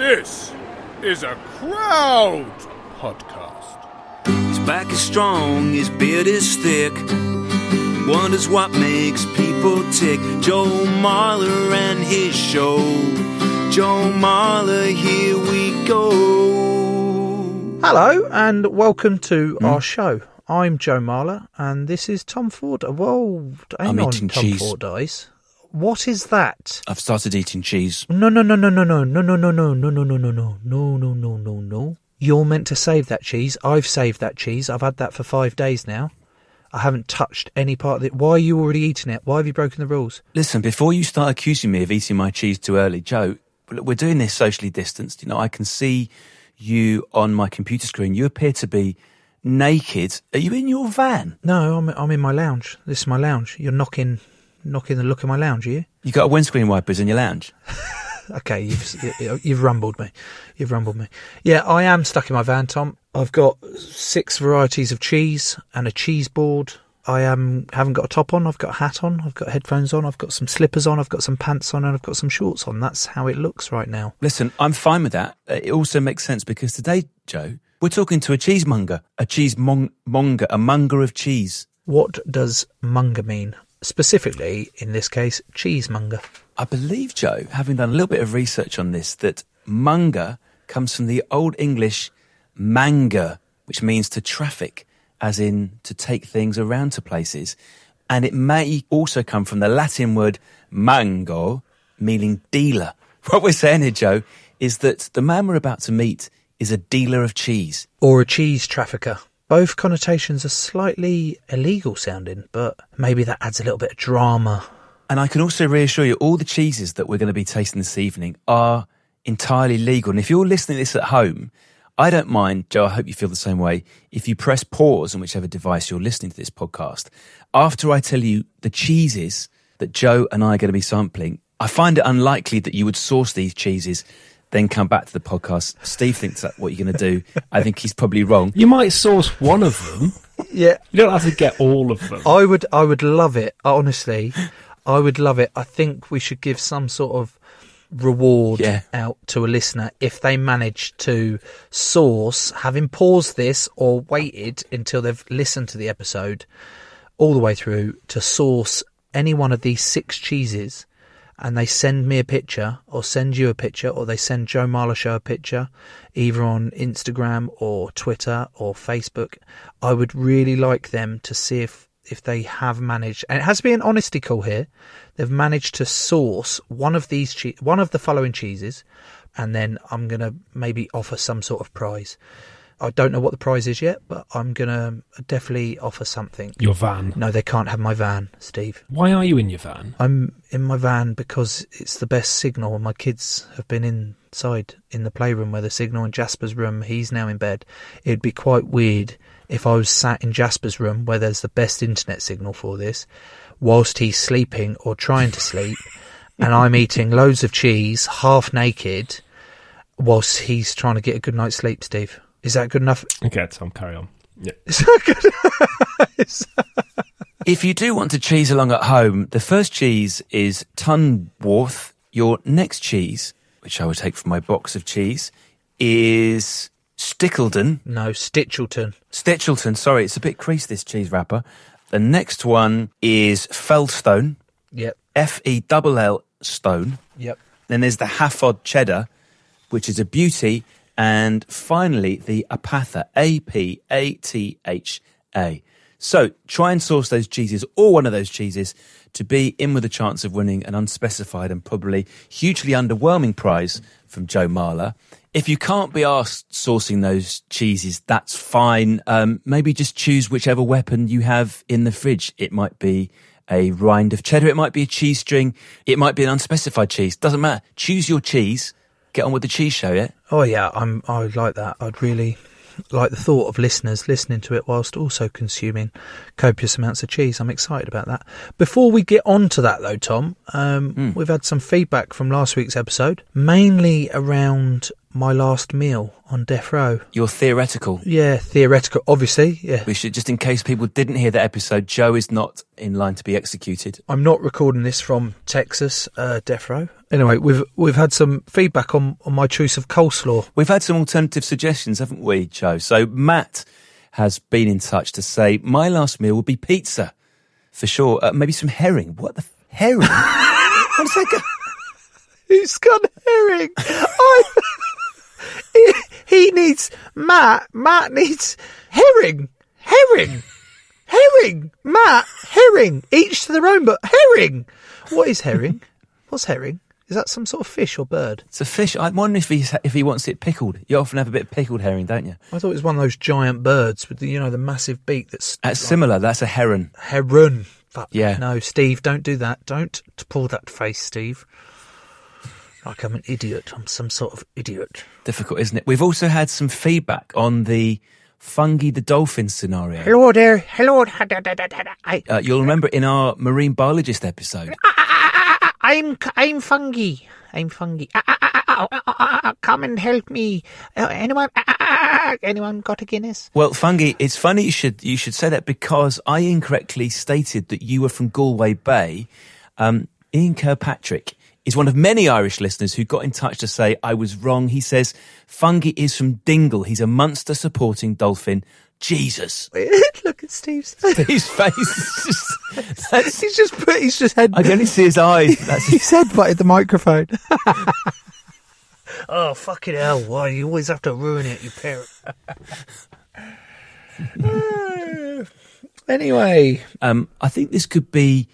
This is a crowd podcast. His back is strong, his beard is thick. Wonders what makes people tick. Joe Marler and his show. Joe Marler, here we go. Hello and welcome to hmm? our show. I'm Joe Marler and this is Tom Ford. Whoa, hang I'm on, eating Tom cheese. Fordyce. What is that? I've started eating cheese. No, no, no, no, no, no, no, no, no, no, no, no, no, no, no, no, no, no, no, no. You're meant to save that cheese. I've saved that cheese. I've had that for five days now. I haven't touched any part of it. Why are you already eating it? Why have you broken the rules? Listen, before you start accusing me of eating my cheese too early, Joe, look, we're doing this socially distanced. You know, I can see you on my computer screen. You appear to be naked. Are you in your van? No, I'm I'm in my lounge. This is my lounge. You're knocking knocking the look of my lounge, are you? You got windscreen wipers in your lounge? Okay, you've you- you've rumbled me. You've rumbled me. Yeah, I am stuck in my van, Tom. I've got six varieties of cheese and a cheese board. I am haven't got a top on. I've got a hat on. I've got headphones on. I've got some slippers on. I've got some pants on, and I've got some shorts on. That's how it looks right now. Listen, I'm fine with that. Uh, It also makes sense because today, Joe, we're talking to a cheesemonger, a cheesemonger, a monger of cheese. What does monger mean? Specifically, in this case, cheesemonger. I believe, Joe, having done a little bit of research on this, that monger comes from the Old English manga, which means to traffic, as in to take things around to places. And it may also come from the Latin word mango, meaning dealer. What we're saying here, Joe, is that the man we're about to meet is a dealer of cheese. or a cheese trafficker. Both connotations are slightly illegal sounding, but maybe that adds a little bit of drama. And I can also reassure you, all the cheeses that we're going to be tasting this evening are entirely legal. And if you're listening to this at home, I don't mind, Joe, I hope you feel the same way. If you press pause on whichever device you're listening to this podcast, after I tell you the cheeses that Joe and I are going to be sampling, I find it unlikely that you would source these cheeses, then come back to the podcast. Steve thinks that's what you're going to do. I think he's probably wrong. You might source one of them. Yeah, You don't have to get all of them. I would, I would love it. Honestly, I would love it. I think we should give some sort of reward Yeah. out to a listener if they manage to source, having paused this or waited until they've listened to the episode all the way through to source any one of these six cheeses and they send me a picture or send you a picture or they send Joe Marler Show a picture either on Instagram or Twitter or Facebook, I would really like them to see if, if they have managed, and it has to be an honesty call here, they've managed to source one of these, che- one of the following cheeses, and then I'm going to maybe offer some sort of prize. I don't know what the prize is yet, but I'm going to definitely offer something. Your van. No, they can't have my van, Steve. Why are you in your van? I'm in my van because it's the best signal. My kids have been inside in the playroom where the signal in Jasper's room. He's now in bed. It'd be quite weird if I was sat in Jasper's room where there's the best internet signal for this, whilst he's sleeping or trying to sleep, and I'm eating loads of cheese, half naked, whilst he's trying to get a good night's sleep, Steve. Is that good enough? Okay, Tom, carry on. Yeah. Is that good? If you do want to cheese along at home, the first cheese is Tunworth. Your next cheese, which I will take from my box of cheese, is Stickledon. no, Stichelton. Stichelton, sorry, it's a bit creased, this cheese wrapper. The next one is Fellstone, Yep. F E L L Stone. Yep. Then there's the Hafod Cheddar, which is a beauty. And finally, the Apatha, A P A T H A. So try and source those cheeses, or one of those cheeses, to be in with a chance of winning an unspecified and probably hugely underwhelming prize from Joe Marler. If you can't be asked sourcing those cheeses, that's fine. Um, maybe just choose whichever weapon you have in the fridge. It might be a rind of cheddar, it might be a cheese string, it might be an unspecified cheese. Doesn't matter. Choose your cheese. Get on with the cheese show, yeah? Oh yeah, I'm. I would like that. I'd really like the thought of listeners listening to it whilst also consuming copious amounts of cheese. I'm excited about that. Before we get on to that, though, Tom, um, we've had some feedback from last week's episode, mainly around my last meal on death row. You're theoretical. Yeah, theoretical. Obviously, yeah. We should, just in case people didn't hear that episode, Joe is not in line to be executed. I'm not recording this from Texas, uh, death row. Anyway, we've we've had some feedback on, on my choice of coleslaw. We've had some alternative suggestions, haven't we, Joe? So Matt has been in touch to say my last meal would be pizza for sure. Uh, maybe some herring. What the f- herring? what is that? Go- Who's got herring? I, he, he needs Matt. Matt needs herring. Herring. Herring. Matt. Herring. Each to their own, but herring. What is herring? What's herring? Is that some sort of fish or bird? it's a fish. I'm wondering if he if he wants it pickled. You often have a bit of pickled herring, don't you? I thought it was one of those giant birds with the you know the massive beak that's That's similar. That's a heron. heron. Fuck. Yeah. No, Steve, don't do that. Don't pull that face, Steve. Like I'm an idiot. I'm some sort of idiot. Difficult, isn't it? We've also had some feedback on the Fungie the dolphin scenario. Hello there. Hello. Uh, you'll remember in our marine biologist episode. I'm I'm Fungie. I'm Fungie. Ah, ah, ah, ah, ah, ah, ah, Come and help me. Uh, anyone? ah, ah, ah, ah, Anyone got a Guinness? Well, Fungie, it's funny you should you should say that because I incorrectly stated that you were from Galway Bay. Um, Ian Kirkpatrick is one of many Irish listeners who got in touch to say I was wrong. He says Fungie is from Dingle. He's a Munster supporting dolphin. Jesus, Look at Steve's. his face is just. That's, He's just put. He's just head. I can only see his eyes. That's He's head butted the microphone. oh fucking hell! Why you always have to ruin it, you parent? anyway, Um, I think this could be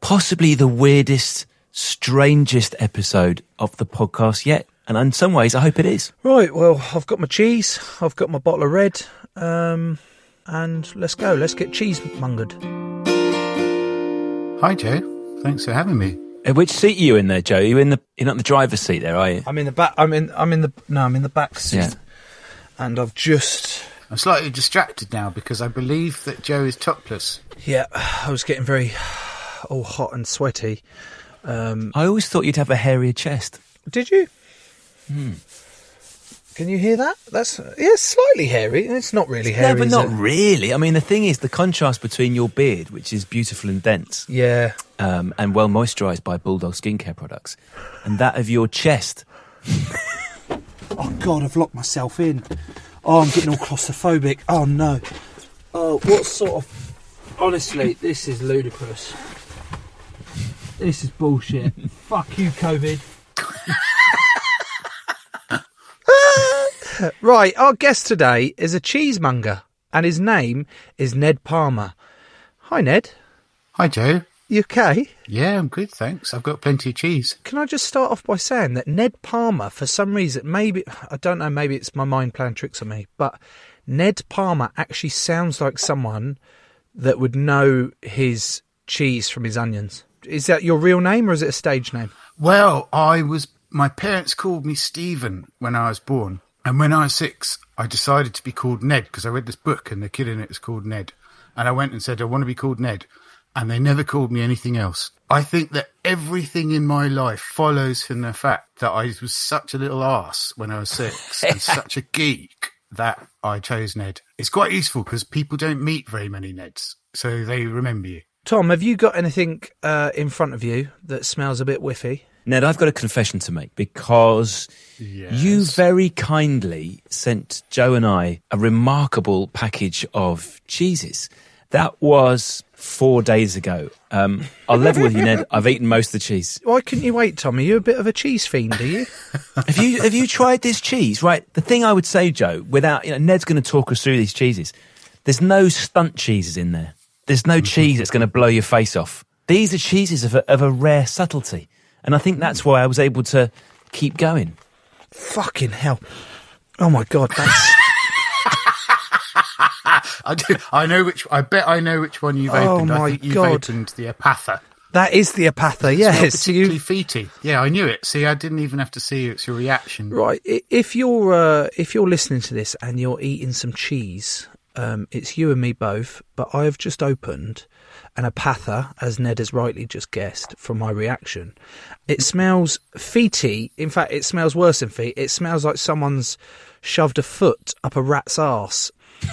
possibly the weirdest, strangest episode of the podcast yet. And in some ways, I hope it is. right. Well, I've got my cheese. I've got my bottle of red. Um, and let's go. Let's get cheese mungered. Hi, Joe. Thanks for having me. Uh, Which seat are you in there, Joe? Are you in the you're not in the driver's seat there, are you? I'm in the back. I'm in. I'm in the. No, I'm in the back seat. Yeah. And I've just. I'm slightly distracted now because I believe that Joe is topless. Yeah, I was getting very, all hot and sweaty. Um, I always thought you'd have a hairier chest. Did you? Can you hear that? That's yeah, slightly hairy. It's not really hairy. no, but not it? really. I mean, the thing is, the contrast between your beard, which is beautiful and dense, Yeah. um, and well moisturised by Bulldog skincare products, and that of your chest. Oh God, I've locked myself in. Oh, I'm getting all claustrophobic. Oh no. Oh, what sort of? Honestly, this is ludicrous. This is bullshit. Fuck you, COVID. right, our guest today is a cheesemonger, and his name is Ned Palmer. Hi, Ned. Hi, Joe. You okay? Yeah, I'm good, thanks. I've got plenty of cheese. Can I just start off by saying that Ned Palmer, for some reason, maybe, I don't know, maybe it's my mind playing tricks on me, but Ned Palmer actually sounds like someone that would know his cheese from his onions. Is that your real name or is it a stage name? Well, I was. My parents called me Stephen when I was born. And when I was six, I decided to be called Ned because I read this book and the kid in it was called Ned. And I went and said, I want to be called Ned. and they never called me anything else. I think that everything in my life follows from the fact that I was such a little ass when I was six and such a geek that I chose Ned. It's quite useful because people don't meet very many Neds, so they remember you. Tom, have you got anything uh, in front of you that smells a bit whiffy? Ned, I've got a confession to make because you very kindly sent Joe and I a remarkable package of cheeses. That was four days ago. Um, I'll level with you, Ned. I've eaten most of the cheese. Why couldn't you wait, Tommy? You're a bit of a cheese fiend, are you? Have you have you tried this cheese? Right. The thing I would say, Joe, without you know, Ned's going to talk us through these cheeses. There's no stunt cheeses in there. There's no cheese that's going to blow your face off. These are cheeses of a, of a rare subtlety, and I think that's why I was able to keep going. Fucking hell. Oh my god, that's I do. I know which. I bet I know which one you've Oh opened. my I think you've God. opened the Apatha. that is the apatha, It's not yes. particularly You feety. Yeah, I knew it. See, I didn't even have to see it. it's your reaction. Right. If you're uh, if you're listening to this and you're eating some cheese, um, it's you and me both. But I have just opened an apatha, as Ned has rightly just guessed from my reaction. It smells feety. In fact, it smells worse than feet. It smells like someone's shoved a foot up a rat's arse.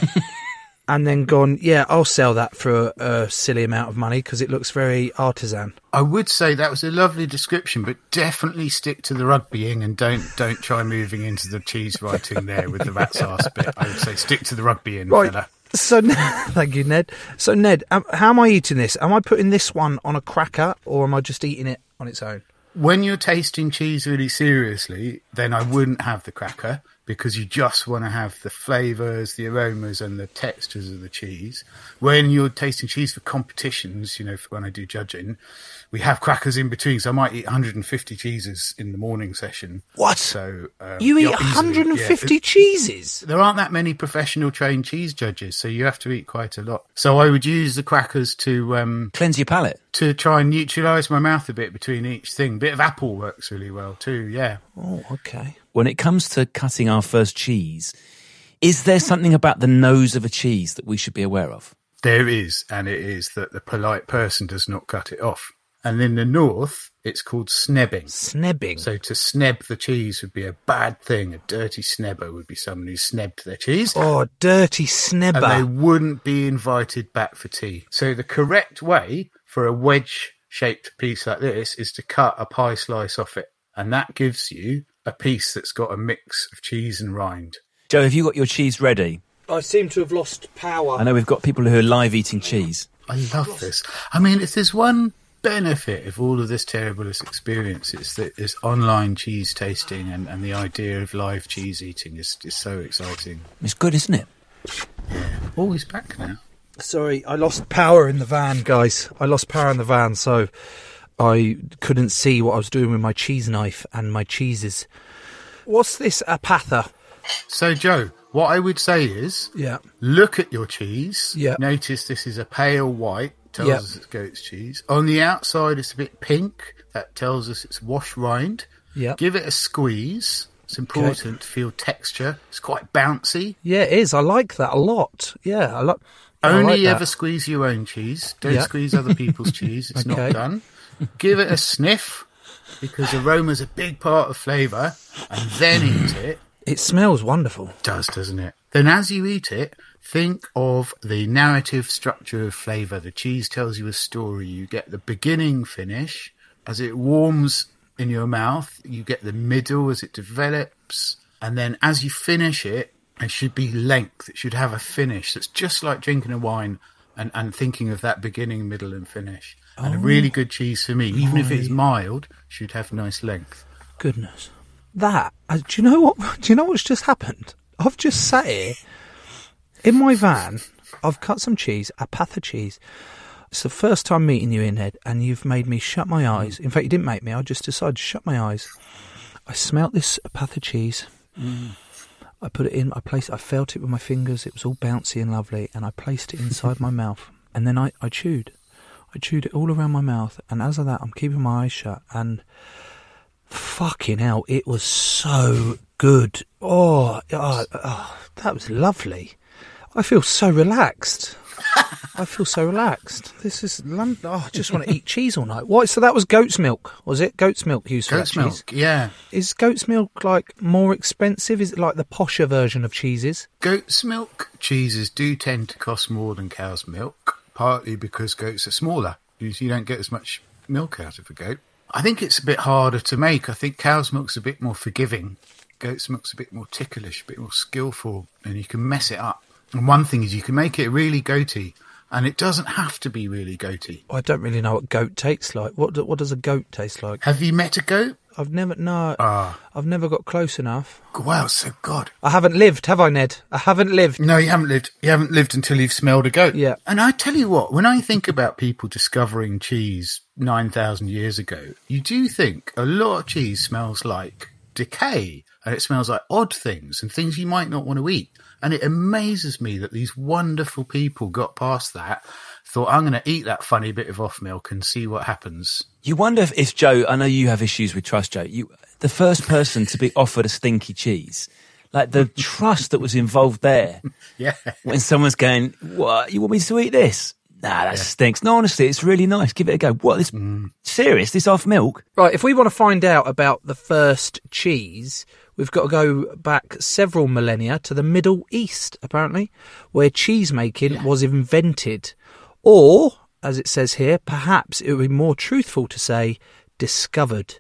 And then gone, yeah, I'll sell that for a, a silly amount of money because it looks very artisan. I would say that was a lovely description, but definitely stick to the rugbying and don't don't try moving into the cheese writing there with the rat's ass bit. I would say stick to the rugbying, Right. fella. So, thank you, Ned. So, Ned, how am I eating this? Am I putting this one on a cracker or am I just eating it on its own? When you're tasting cheese really seriously, then I wouldn't have the cracker because you just want to have the flavours, the aromas, and the textures of the cheese. When you're tasting cheese for competitions, you know, when I do judging, we have crackers in between. So I might eat 150 cheeses in the morning session. What? So um, You eat yeah, easily, 150 yeah. cheeses? There aren't that many professional trained cheese judges, so you have to eat quite a lot. So I would use the crackers to um, Cleanse your palate. to try and neutralise my mouth a bit between each thing. bit of apple works really well too. Yeah. Oh, okay. When it comes to cutting our first cheese, is there something about the nose of a cheese that we should be aware of? There is, and it is that the polite person does not cut it off. And in the north, it's called snebbing. Snebbing. So to sneb the cheese would be a bad thing. A dirty snebber would be someone who snebbed their cheese. oh, dirty And they wouldn't be invited back for tea. So the correct way for a wedge shaped piece like this is to cut a pie slice off it. And that gives you a piece that's got a mix of cheese and rind. Joe, have you got your cheese ready? I seem to have lost power. I know we've got people who are live eating cheese. I love this. I mean, if there's one benefit of all of this terrible experience, it's that this online cheese tasting and, and the idea of live cheese eating is, is so exciting. It's good, isn't it? Oh, he's back now. Sorry, I lost power in the van, guys. I lost power in the van, so I couldn't see what I was doing with my cheese knife and my cheeses. What's this apatha? So, Joe, what I would say is Yeah. look at your cheese. Yeah. Notice this is a pale white, tells Yeah. us it's goat's cheese. On the outside, it's a bit pink. That tells us it's wash rind. Yeah. Give it a squeeze. It's important to feel texture. It's quite bouncy. Yeah, it is. I like that a lot. Yeah, I like. I Only like that. ever squeeze your own cheese. Don't Yeah. squeeze other people's cheese. It's Okay. not done. Give it a sniff because aroma's a big part of flavour, and then eat mm. it. It smells wonderful. Does doesn't it? Then as you eat it, think of the narrative structure of flavour. The cheese tells you a story. You get the beginning finish as it warms in your mouth. You get the middle as it develops, and then as you finish it, it should be length. It should have a finish. That's just like drinking a wine and, and thinking of that beginning, middle, and finish. And a really good cheese for me, even if it's mild, should have nice length. Goodness, that. Uh, do you know what? Do you know what's just happened? I've just sat here in my van. I've cut some cheese, apatha cheese. It's the first time meeting you in Ed, and you've made me shut my eyes. In fact, you didn't make me. I just decided to shut my eyes. I smelt this apatha cheese. I put it in. I placed. I felt it with my fingers. It was all bouncy and lovely, and I placed it inside my mouth. And then I, I chewed. I chewed it all around my mouth, and as of that, I'm keeping my eyes shut. And fucking hell, it was so good. Oh, oh, oh, that was lovely. I feel so relaxed. I feel so relaxed. This is London. Oh, I just want to eat cheese all night. What? So that was goat's milk, was it? Goat's milk used for Goat's that cheese. milk, yeah. Is goat's milk like more expensive? Is it like the posher version of cheeses? Goat's milk cheeses do tend to cost more than cow's milk, partly because goats are smaller. You, you don't get as much milk out of a goat. I think it's a bit harder to make. I think cow's milk's a bit more forgiving. Goat's milk's a bit more ticklish, a bit more skillful, and you can mess it up. And one thing is you can make it really goaty, and it doesn't have to be really goaty. I don't really know what goat tastes like. What do, what does a goat taste like? Have you met a goat? I've never no. Ah. I've never got close enough. Wow, so God. I haven't lived, have I, Ned? I haven't lived. No, you haven't lived. You haven't lived until you've smelled a goat. Yeah. And I tell you what, when I think about people discovering cheese 9,000 years ago, you do think a lot of cheese smells like decay and it smells like odd things and things you might not want to eat. And it amazes me that these wonderful people got past that, thought, I'm going to eat that funny bit of off milk and see what happens. You wonder if, if Joe, I know you have issues with trust, Joe. You, the first person to be offered a stinky cheese, like the trust that was involved there. Yeah. When someone's going, "What? You want me to eat this?" Nah, that stinks. No, honestly, it's really nice. Give it a go. What? This mm. serious? This off milk? Right, if we want to find out about the first cheese, we've got to go back several millennia to the Middle East, apparently, where cheese making was invented. Or, as it says here, perhaps it would be more truthful to say discovered.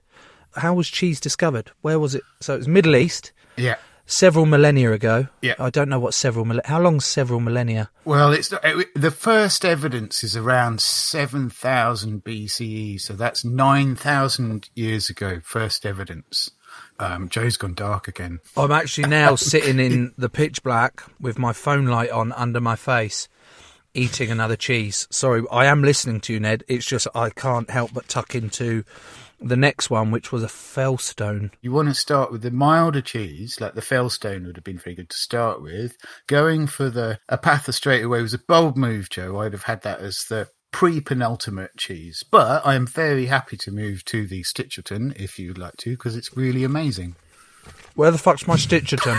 How was cheese discovered? Where was it? So it was Middle East, Yeah. several millennia ago. Yeah. I don't know what several millennia. How long's several millennia? Well, it's it, the first evidence is around 7000 BCE, so that's 9000 years ago, first evidence. Um, Joe's gone dark again. I'm actually now sitting in the pitch black with my phone light on under my face, eating another cheese. Sorry, I am listening to you, Ned. It's just I can't help but tuck into the next one, which was a fellstone. You want to start with the milder cheese, like the Fellstone would have been very good to start with. Going for the Apatha straight away was a bold move, Joe. I'd have had that as the pre-penultimate cheese. But I'm very happy to move to the Stitcherton, if you'd like to, because it's really amazing. Where the fuck's my Stitcherton?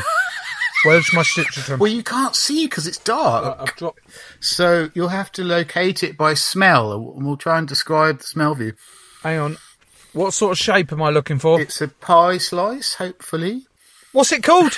Where's my Stitcherton? Well, you can't see because it's dark. Uh, I've dropped. So you'll have to locate it by smell, and we'll try and describe the smell view. Hang on. What sort of shape am I looking for? It's a pie slice, hopefully. What's it called?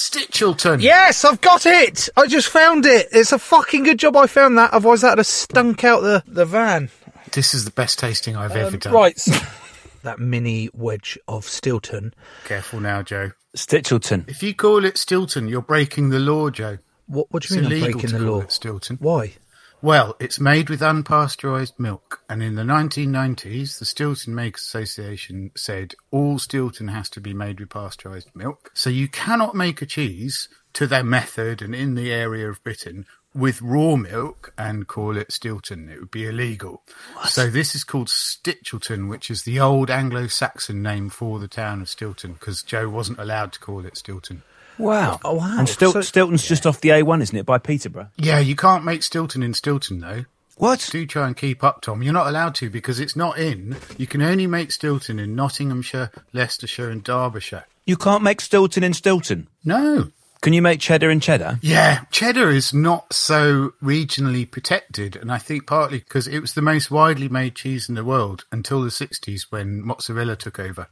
Stichelton. Yes, I've got it. I just found it. It's a fucking good job I found that. Otherwise, that'd have stunk out the, the van. This is the best tasting I've ever um, done. Right. so- that mini wedge of Stilton. Careful now, Joe. Stichelton. If you call it Stilton, you're breaking the law, Joe. What, what do It's you mean I'm breaking to the call law? it Stilton. Why? Well, it's made with unpasteurised milk, and in the 1990s, the Stilton Makers Association said all Stilton has to be made with pasteurised milk. So you cannot make a cheese to their method and in the area of Britain with raw milk and call it Stilton. It would be illegal. So this is called Stichelton, which is the old Anglo-Saxon name for the town of Stilton, because Joe wasn't allowed to call it Stilton. Wow. Oh, wow. And Stil- So- Stilton's just off the A1, isn't it, by Peterborough? Yeah, you can't make Stilton in Stilton though. What? Do try and keep up, Tom. You're not allowed to because it's not in. You can only make Stilton in Nottinghamshire, Leicestershire, and Derbyshire. You can't make Stilton in Stilton. No. Can you make cheddar in cheddar? Yeah, cheddar is not so regionally protected, and I think partly because it was the most widely made cheese in the world until the 60s when mozzarella took over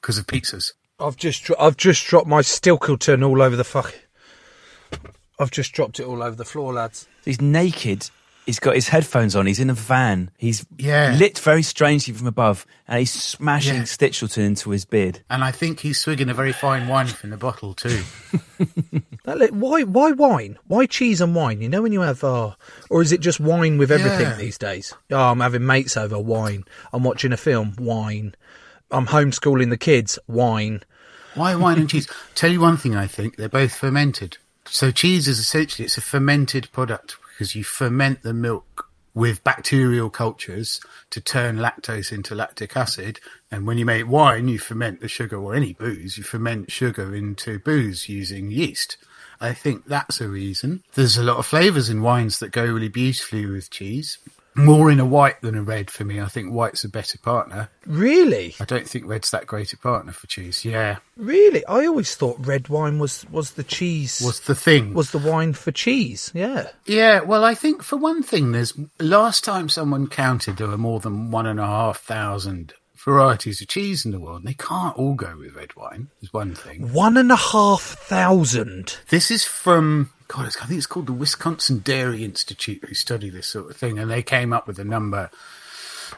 because of pizzas. I've just dro- I've just dropped my Stilton all over the fuck. I've just dropped it all over the floor, lads. He's naked. He's got his headphones on. He's in a van. He's Yeah. lit very strangely from above, and he's smashing Yeah. Stichelton into his beard. And I think he's swigging a very fine wine from the bottle too. That li- why why wine? Why cheese and wine? You know when you have uh, or is it just wine with everything Yeah. these days? Oh, I'm having mates over wine. I'm watching a film, wine. I'm homeschooling the kids, wine. Why wine and cheese? Tell you one thing, I think they're both fermented. So cheese is essentially it's a fermented product because you ferment the milk with bacterial cultures to turn lactose into lactic acid. And when you make wine, you ferment the sugar or any booze, you ferment sugar into booze using yeast. I think that's a reason. There's a lot of flavours in wines that go really beautifully with cheese. More in a white than a red for me. I think white's a better partner. Really? I don't think red's that great a partner for cheese. Yeah, Really? I always thought red wine was was the cheese was the thing. was the wine for cheese. Yeah. Yeah, well, I think for one thing, there's last time someone counted there were more than one and a half thousand varieties of cheese in the world. And they can't all go with red wine. Is one thing. One and a half thousand. This is from God. I think it's called the Wisconsin Dairy Institute who study this sort of thing, and they came up with a number.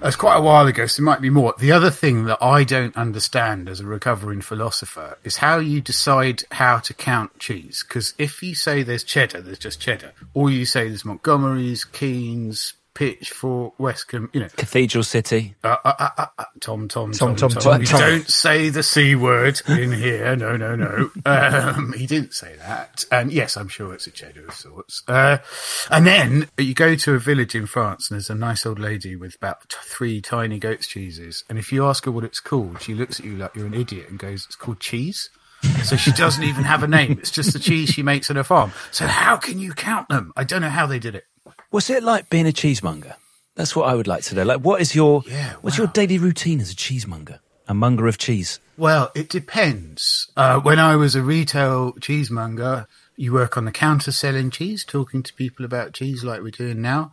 Uh, it's quite a while ago, so it might be more. The other thing that I don't understand as a recovering philosopher is how you decide how to count cheese. Because if you say there's cheddar, there's just cheddar. Or you say there's Montgomery's, Keen's, Pitchfork, Westcombe, you know. Cathedral City. Uh, uh, uh, uh, uh, Tom, Tom, Tom, Tom, Tom, Tom. Tom, Tom. Don't say the C word in here. No, no, no. Um, he didn't say that. And yes, I'm sure it's a cheddar of sorts. Uh, and then you go to a village in France and there's a nice old lady with about t- three tiny goat's cheeses. And if you ask her what it's called, she looks at you like you're an idiot and goes, it's called cheese. So she doesn't even have a name. It's just the cheese she makes on her farm. So how can you count them? I don't know how they did it. What's it like being a cheesemonger? That's what I would like to know. Like, what is your Yeah, what's your daily routine as a cheesemonger? A monger of cheese. Well, it depends. Uh, when I was a retail cheesemonger, you work on the counter selling cheese, talking to people about cheese like we're doing now.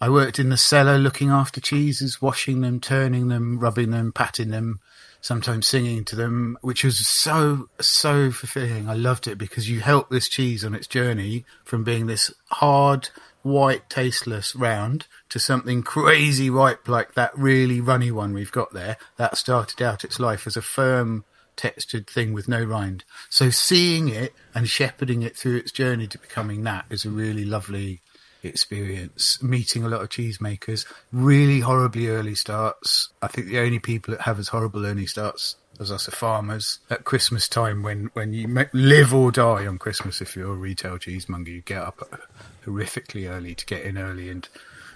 I worked in the cellar looking after cheeses, washing them, turning them, rubbing them, patting them, sometimes singing to them, which was so, so fulfilling. I loved it because you help this cheese on its journey from being this hard, white, tasteless round to something crazy ripe like that really runny one we've got there. That started out its life as a firm, textured thing with no rind. So seeing it and shepherding it through its journey to becoming that is a really lovely experience. Meeting a lot of cheesemakers, really horribly early starts. I think the only people that have as horrible early starts as us are farmers at Christmas time when, when you live or die on Christmas. If you're a retail cheesemonger, you get up horrifically early to get in early and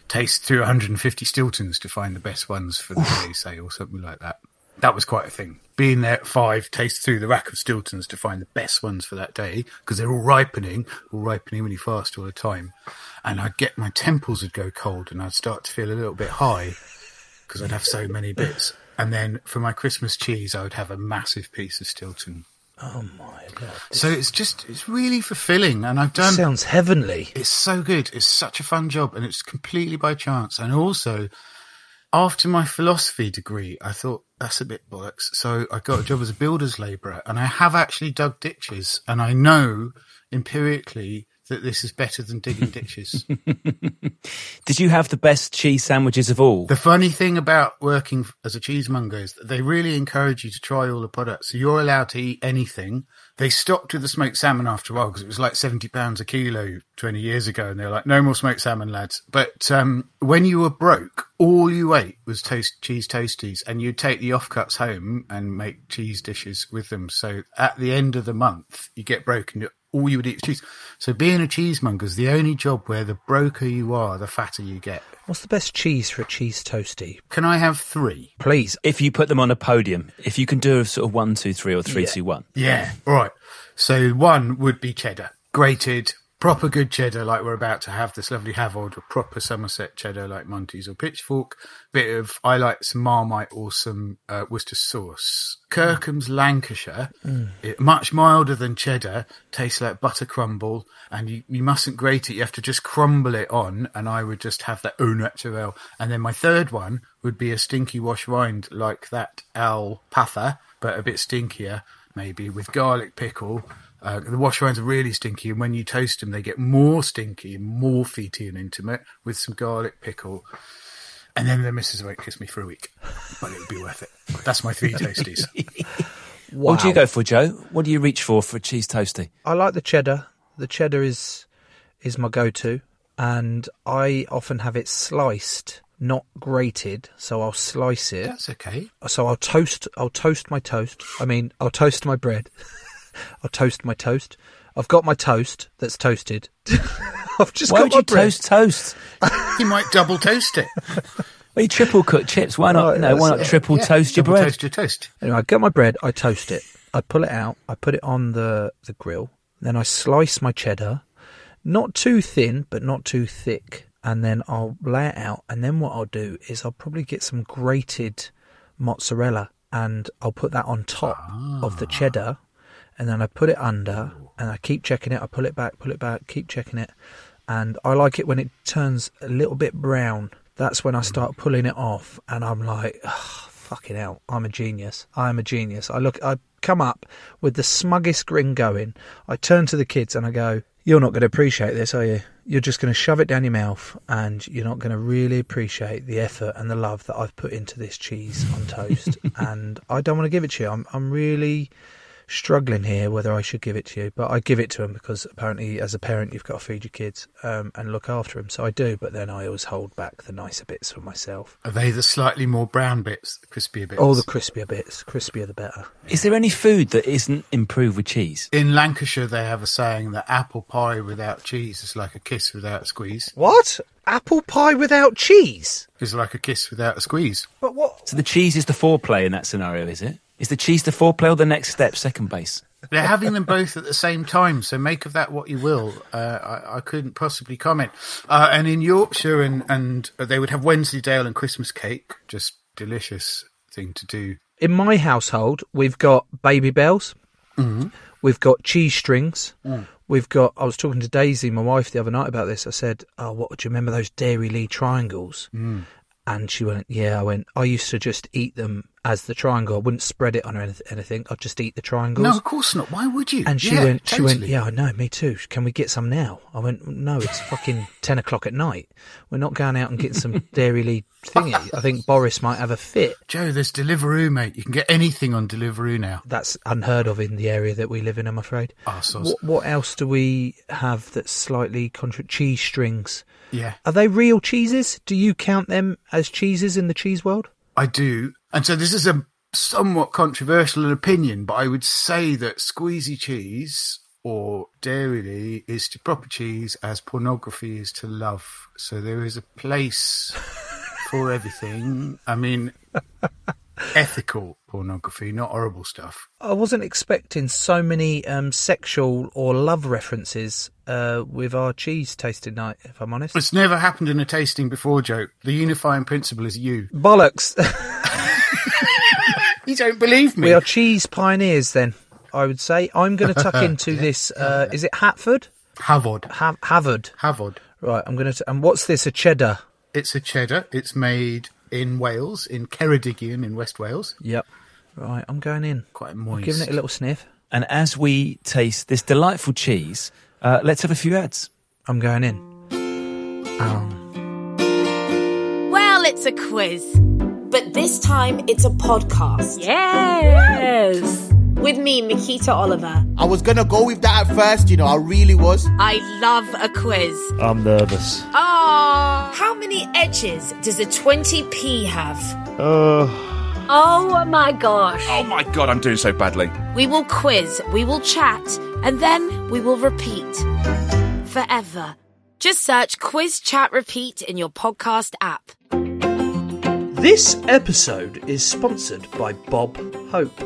taste through 150 Stiltons to find the best ones for the day, say, or something like that. That was quite a thing. Being there at five, taste through the rack of Stiltons to find the best ones for that day because they're all ripening, all ripening really fast all the time. And I'd get my temples would go cold and I'd start to feel a little bit high because I'd have so many bits. And then for my Christmas cheese, I would have a massive piece of Stilton. Oh my god. So it's just, it's really fulfilling. And I've done. Sounds heavenly. It's so good. It's such a fun job, and it's completely by chance. And also, after my philosophy degree, I thought that's a bit bollocks. So I got a job as a builder's labourer, and I have actually dug ditches, and I know empirically that this is better than digging ditches. Did you have the best cheese sandwiches of all? The funny thing about working as a cheesemonger is that they really encourage you to try all the products. So you're allowed to eat anything. They stopped with the smoked salmon after a while because it was like seventy pounds a kilo twenty years ago, and they were like, "No more smoked salmon, lads." But um, when you were broke, all you ate was toast cheese toasties, and you'd take the offcuts home and make cheese dishes with them. So at the end of the month, you get broke and all you would eat was cheese. So being a cheesemonger is the only job where the broker you are, the fatter you get. What's the best cheese for a cheese toasty? Can I have three? Please. if you put them on a podium, if you can do a sort of one, two, three, or three, Yeah. two, one. Yeah. All right. So one would be cheddar, grated, proper good cheddar, like we're about to have this lovely Hafod, or proper Somerset cheddar, like Monty's or Pitchfork. Bit of I like some Marmite or some uh, Worcester sauce. Kirkham's Lancashire, it, much milder than cheddar, tastes like butter crumble, and you, you mustn't grate it. You have to just crumble it on, and I would just have that au naturel. And then my third one would be a stinky wash rind like that Al Patha, but a bit stinkier, maybe with garlic pickle. Uh, the wash rinds are really stinky, and when you toast them, they get more stinky and more feety and intimate with some garlic pickle. And then the missus won't kiss me for a week, but it would be worth it. That's my three toasties. What do you go for, Joe? What do you reach for for a cheese toasty? I like the cheddar. The cheddar is is my go-to, and I often have it sliced, not grated. So I'll slice it. That's okay. So I'll toast. I'll toast my toast. I mean, I'll toast my bread. I'll toast my toast. I've got my toast that's toasted. I've just Why got would my you bread. toast toast? You might double toast it. Well, you triple cook chips. Why not? Right, you know, why not that's- triple Yeah, toast your double bread? Toast your toast. Anyway, I get my bread, I toast it, I pull it out, I put it on the, the grill, then I slice my cheddar, not too thin, but not too thick. and then I'll lay it out. And then what I'll do is I'll probably get some grated mozzarella and I'll put that on top of the ah. cheddar, and then I put it under, and I keep checking it. I pull it back, pull it back, keep checking it, and I like it when it turns a little bit brown. That's when I mm. start pulling it off, and I'm like, "Ugh, fucking hell, I'm a genius. I'm a genius. I look, I come up with the smuggest grin going. I turn to the kids and I go, "You're not going to appreciate this, are you? You're just going to shove it down your mouth, and you're not going to really appreciate the effort and the love that I've put into this cheese on toast. and I don't want to give it to you. I'm, I'm really." Struggling here whether I should give it to you, but I give it to him because apparently, as a parent, you've got to feed your kids um, and look after them. So I do, but then I always hold back the nicer bits for myself. Are they the slightly more brown bits, the crispier bits? All the crispier bits, crispier the better. Is there any food that isn't improved with cheese? In Lancashire, they have a saying that apple pie without cheese is like a kiss without a squeeze. What? Apple pie without cheese? Is like a kiss without a squeeze. But what? So the cheese is the foreplay in that scenario, is it? Is the cheese the foreplay or the next step, second base? They're having them both at the same time, so make of that what you will. Uh, I, I couldn't possibly comment. Uh, and in Yorkshire, and, and they would have Wensleydale and Christmas cake, just delicious thing to do. In my household, we've got Babybels, Mm-hmm. we've got cheese strings, Mm. we've got. I was talking to Daisy, my wife, the other night about this. I said, "Oh, what do you remember those Dairylea triangles?" Mm. And she went, "Yeah." I went, "I used to just eat them as the triangle. I wouldn't spread it on or anything. I'd just eat the triangles." No, of course not. Why would you? And she Yeah, went, she went, yeah, I know, me too. Can we get some now? I went, no, it's fucking 10 o'clock at night. We're not going out and getting some Dairylea thingy. I think Boris might have a fit. Joe, there's Deliveroo, mate. You can get anything on Deliveroo now. That's unheard of in the area that we live in, I'm afraid. Oh. What, what else do we have that's slightly contra- cheese strings? Yeah, Are they real cheeses? Do you count them as cheeses in the cheese world? I do. And so this is a somewhat controversial opinion, but I would say that squeezy cheese or dairy is to proper cheese as pornography is to love. So there is a place for everything. I mean, ethical pornography, not horrible stuff. I wasn't expecting so many um, sexual or love references uh, with our cheese tasting night, if I'm honest. It's never happened in a tasting before, Joe. The unifying principle is you. Bollocks. You don't believe me. We are cheese pioneers, then. I would say I'm going to tuck into this. Uh, is it Hatford? Hafod. Ha- Havard. Hafod. Right. I'm going to. And what's this? A cheddar. It's a cheddar. It's made in Wales, in Ceredigion in West Wales. Yep. Right. I'm going in. Quite I'm moist. giving it a little sniff. And as we taste this delightful cheese, uh, let's have a few ads. I'm going in. Um, Well, it's a quiz. But this time it's a podcast. Yes! With me, Nikita Oliver. I was gonna go with that at first, you know, I really was. I love a quiz. I'm nervous. Oh, How many edges does a 20p have? Uh, oh my gosh. Oh my god, I'm doing so badly. We will quiz, we will chat, and then we will repeat. Forever. Just search Quiz Chat Repeat in your podcast app. This episode is sponsored by Bob Hope.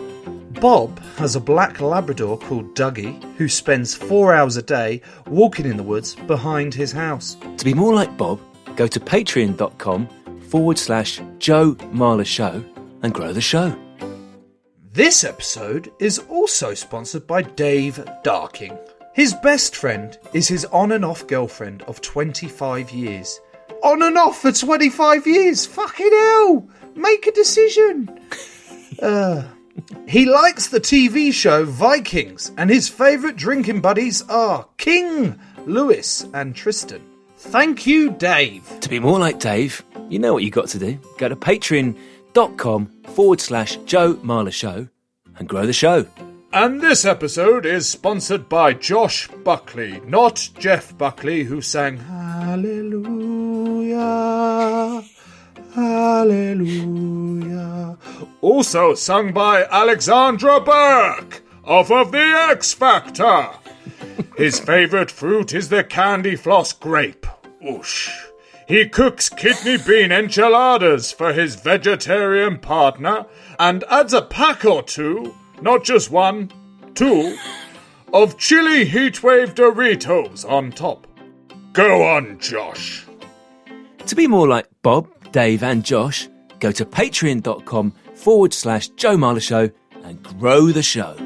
Bob has a black Labrador called Dougie who spends four hours a day walking in the woods behind his house. To be more like Bob, go to patreon.com forward slash Joe Marler Show and grow the show. This episode is also sponsored by Dave Darking. His best friend is his on and off girlfriend of 25 years. On and off for 25 years? Fucking hell! Make a decision! Uh, he likes the TV show Vikings, and his favourite drinking buddies are King, Lewis, and Tristan. Thank you, Dave. To be more like Dave, you know what you got to do. Go to patreon.com forward slash Joe Marler Show and grow the show. And this episode is sponsored by Josh Buckley, not Jeff Buckley, who sang Hallelujah, Hallelujah. Also sung by Alexandra Burke, off of The X Factor. His favourite fruit is the candy floss grape. Whoosh. He cooks kidney bean enchiladas for his vegetarian partner and adds a pack or two, not just one, two, of chili heatwave Doritos on top. Go on, Josh. To be more like Bob, Dave, and Josh, go to patreon.com forward slash Joe Marler Show and grow the show.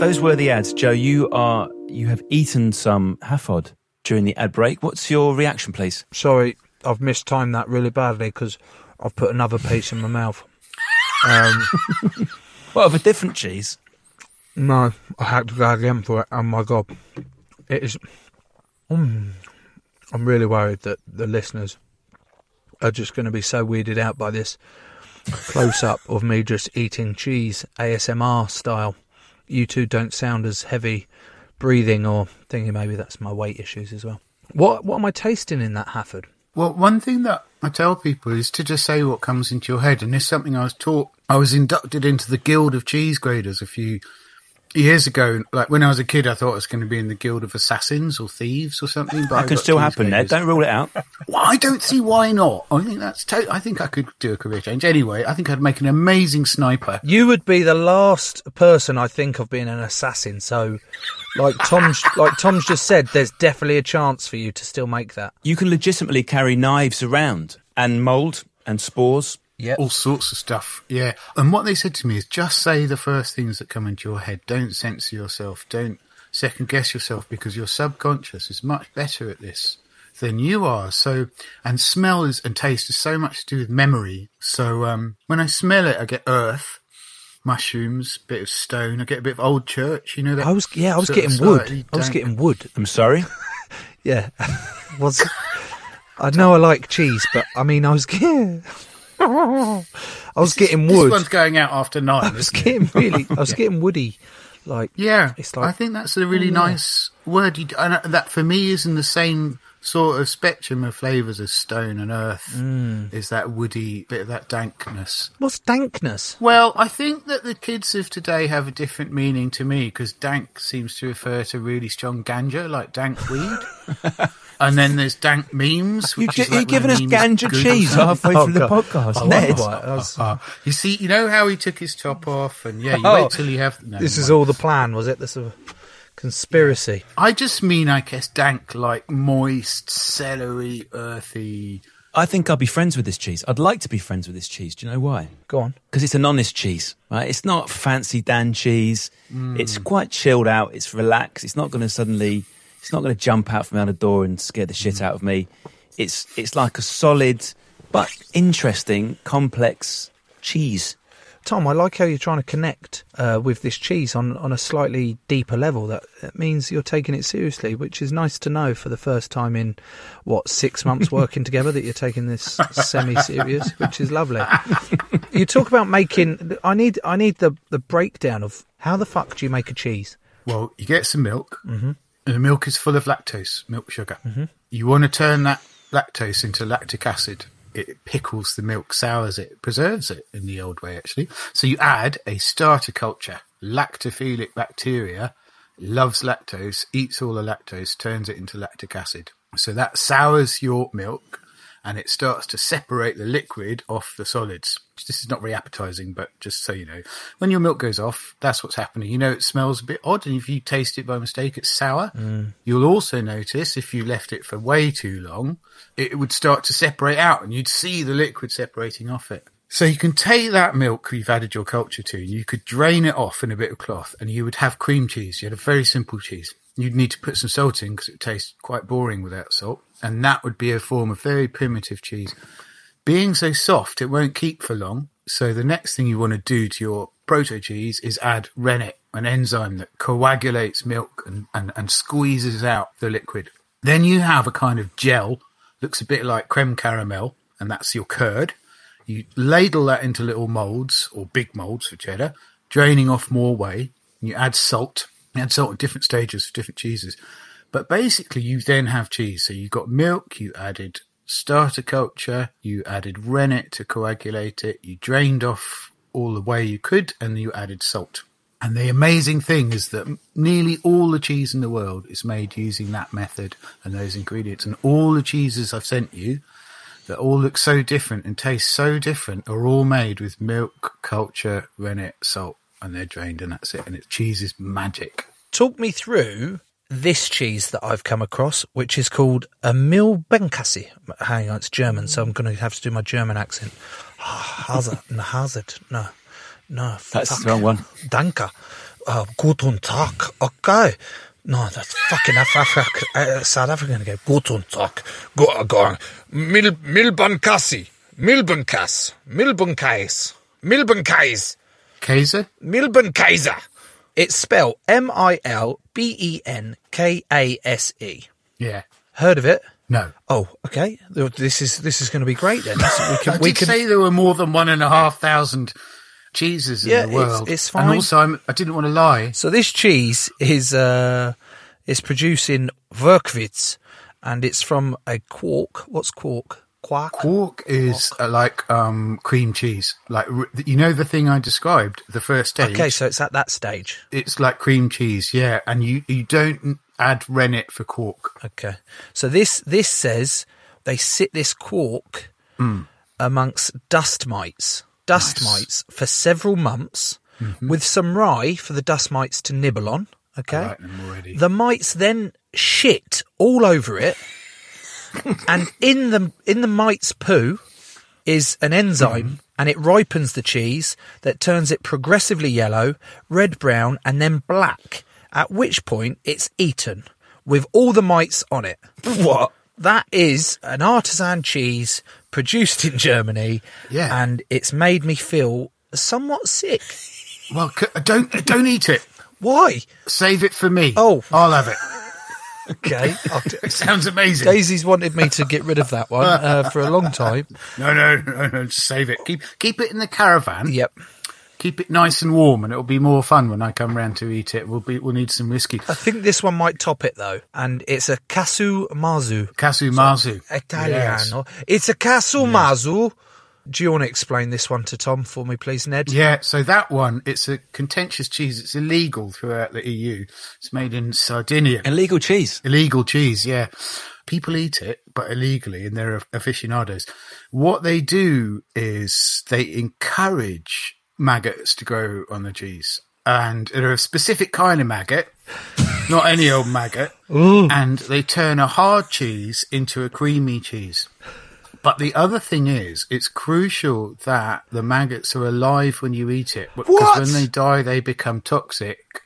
Those were the ads, Joe. You are you have eaten some Hafod during the ad break. What's your reaction, please? Sorry, I've mistimed that really badly because I've put another piece in my mouth. Um, what of a different cheese? No, I had to go again for it. Oh my god, it is. Mm, I'm really worried that the listeners are just going to be so weirded out by this close up of me just eating cheese ASMR style. You two don't sound as heavy breathing or thinking maybe that's my weight issues as well. What what am I tasting in that Hafod? Well, one thing that I tell people is to just say what comes into your head. And this is something I was taught. I was inducted into the Guild of Cheese Graders a few years ago. Like when I was a kid, I thought I was going to be in the Guild of Assassins or Thieves or something. But I can still happen, Ned. Don't rule it out. Well, I don't see why not. I think that's. To- I think I could do a career change. Anyway, I think I'd make an amazing sniper. You would be the last person I think of being an assassin. So, like Tom's, like Tom's just said, there's definitely a chance for you to still make that. You can legitimately carry knives around and mould and spores. Yeah. All sorts of stuff. Yeah. And what they said to me is just say the first things that come into your head. Don't censor yourself. Don't second guess yourself because your subconscious is much better at this than you are. So, and smell is, and taste is so much to do with memory. So, um, when I smell it, I get earth, mushrooms, bit of stone. I get a bit of old church. You know that? I was yeah, I was getting wood. I was getting wood. I'm sorry. Yeah, was I know I like cheese, but I mean I was getting. I was getting This wood. This one's going out after nine. I was isn't it? getting really. I was getting woody. Like Yeah, it's like I think that's a really Oh, yeah. nice word. You, and uh, that for me is in the same sort of spectrum of flavours as stone and earth. Mm. Is that woody bit of that dankness? what's dankness? Well, I think that the kids of today have a different meaning to me because dank seems to refer to really strong ganja, like dank weed. And then there's dank memes. You Which gi- is you're like giving us memes ganja cheese something. halfway Oh, through the oh, podcast. I Ned. wonder why. I was- You see, you know how he took his top off, and yeah, you Oh, wait till you have. No, this never is mind. all the plan, was it? This is a conspiracy. I just mean, I guess, dank, like moist, celery, earthy. I think I'll be friends with this cheese. I'd like to be friends with this cheese. Do you know why? Go on. Because it's an honest cheese, right? It's not fancy Dan cheese. Hmm. It's quite chilled out. It's relaxed. It's not going to suddenly, it's not going to jump out from out the door and scare the shit out of me. It's it's like a solid but interesting, complex cheese. Tom, I like how you're trying to connect uh, with this cheese on, on a slightly deeper level. That, that means you're taking it seriously, which is nice to know for the first time in what six months working together that you're taking this semi-serious, which is lovely. you talk about making. I need I need the the breakdown of how the fuck do you make a cheese? Well, you get some milk, Mhm. And the milk is full of lactose, milk sugar. Mhm. You want to turn that lactose into lactic acid. It pickles the milk, sours it, preserves it in the old way, actually. So you add a starter culture. Lactophilic bacteria loves lactose, eats all the lactose, turns it into lactic acid. So that sours your milk and it starts to separate the liquid off the solids. This is not very appetizing, but just so you know, when your milk goes off, that's what's happening. You know, it smells a bit odd, and if you taste it by mistake, it's sour. Mm. You'll also notice if you left it for way too long, it would start to separate out, and you'd see the liquid separating off it. So you can take that milk you've added your culture to, and you could drain it off in a bit of cloth, and you would have cream cheese. You had a very simple cheese. You'd need to put some salt in because it tastes quite boring without salt, and that would be a form of very primitive cheese. Being so soft, it won't keep for long. So the next thing you want to do to your proto cheese is add rennet, an enzyme that coagulates milk and, and, and squeezes out the liquid. Then you have a kind of gel, looks a bit like creme caramel, and that's your curd. You ladle that into little molds or big molds for cheddar, draining off more whey. You add salt. You add salt at different stages for different cheeses. But basically, you then have cheese. So you've got milk, you added starter culture, you added rennet to coagulate it, you drained off all the way you could, and you added salt. And the amazing thing is that nearly all the cheese in the world is made using that method and those ingredients. And all the cheeses I've sent you that all look so different and taste so different are all made with milk, culture, rennet, salt, and they're drained, and that's it. And it's cheese is magic. Talk me through this cheese that I've come across, which is called a Milbenkassi. Hang on, it's German, so I'm going to have to do my German accent. Hazard, no, Hazard, no, no. That's fuck. the wrong one. Danke. Uh, guten Tag. Okay. No, that's fucking Af- Af- uh, South African again. Guten Tag. Go, go on. Mil, Milbankassi. Milbankas. Milbankais. Milbankais. Kaiser? Milbankaiser. It's spelled M I L B E N K A S E. Yeah. Heard of it? No. Oh, okay. This is this is going to be great then. So we can, I we did can say there were more than one and a half thousand cheeses in Yeah, the world. it's And fine. also, I'm, I didn't want to lie. So this cheese is uh is produced in Würchwitz, and it's from a quark. What's quark? Quark. Quark is uh, like um, cream cheese. Like you know the thing I described, the first stage. Okay, so it's at that stage. it's like cream cheese, yeah. And you you don't add rennet for quark. Okay, so this this says they sit this quark Mm. amongst dust mites, dust mites for several months, Mhm. with some rye for the dust mites to nibble on. Okay, like the mites then shit all over it, and in the in the mite's poo is an enzyme, mm-hmm. and it ripens the cheese that turns it progressively yellow, red brown, and then black. At which point it's eaten with all the mites on it. What? That is an artisan cheese produced in Germany, Yeah. and it's made me feel somewhat sick. Well, don't don't eat it. Why? Save it for me. Oh, I'll have it. Okay, It sounds amazing. Daisy's wanted me to get rid of that one uh, for a long time. No, no, no, no. Just save it. Keep keep it in the caravan. Yep. Keep it nice and warm, and it'll be more fun when I come round to eat it. We'll be we'll need some whiskey. I think this one might top it though, and it's a casu marzu. Casu marzu. Italiano. It's a casu marzu. Do you want to explain this one to Tom for me, please, Ned? Yeah, so that one, it's a contentious cheese. It's illegal throughout the EU. It's made in Sardinia. Illegal cheese. Illegal cheese, yeah. People eat it, but illegally, and they're aficionados. What they do is they encourage maggots to grow on the cheese. And they're a specific kind of maggot, not any old maggot. And they turn a hard cheese into a creamy cheese. But the other thing is, it's crucial that the maggots are alive when you eat it. Because What? when they die, they become toxic.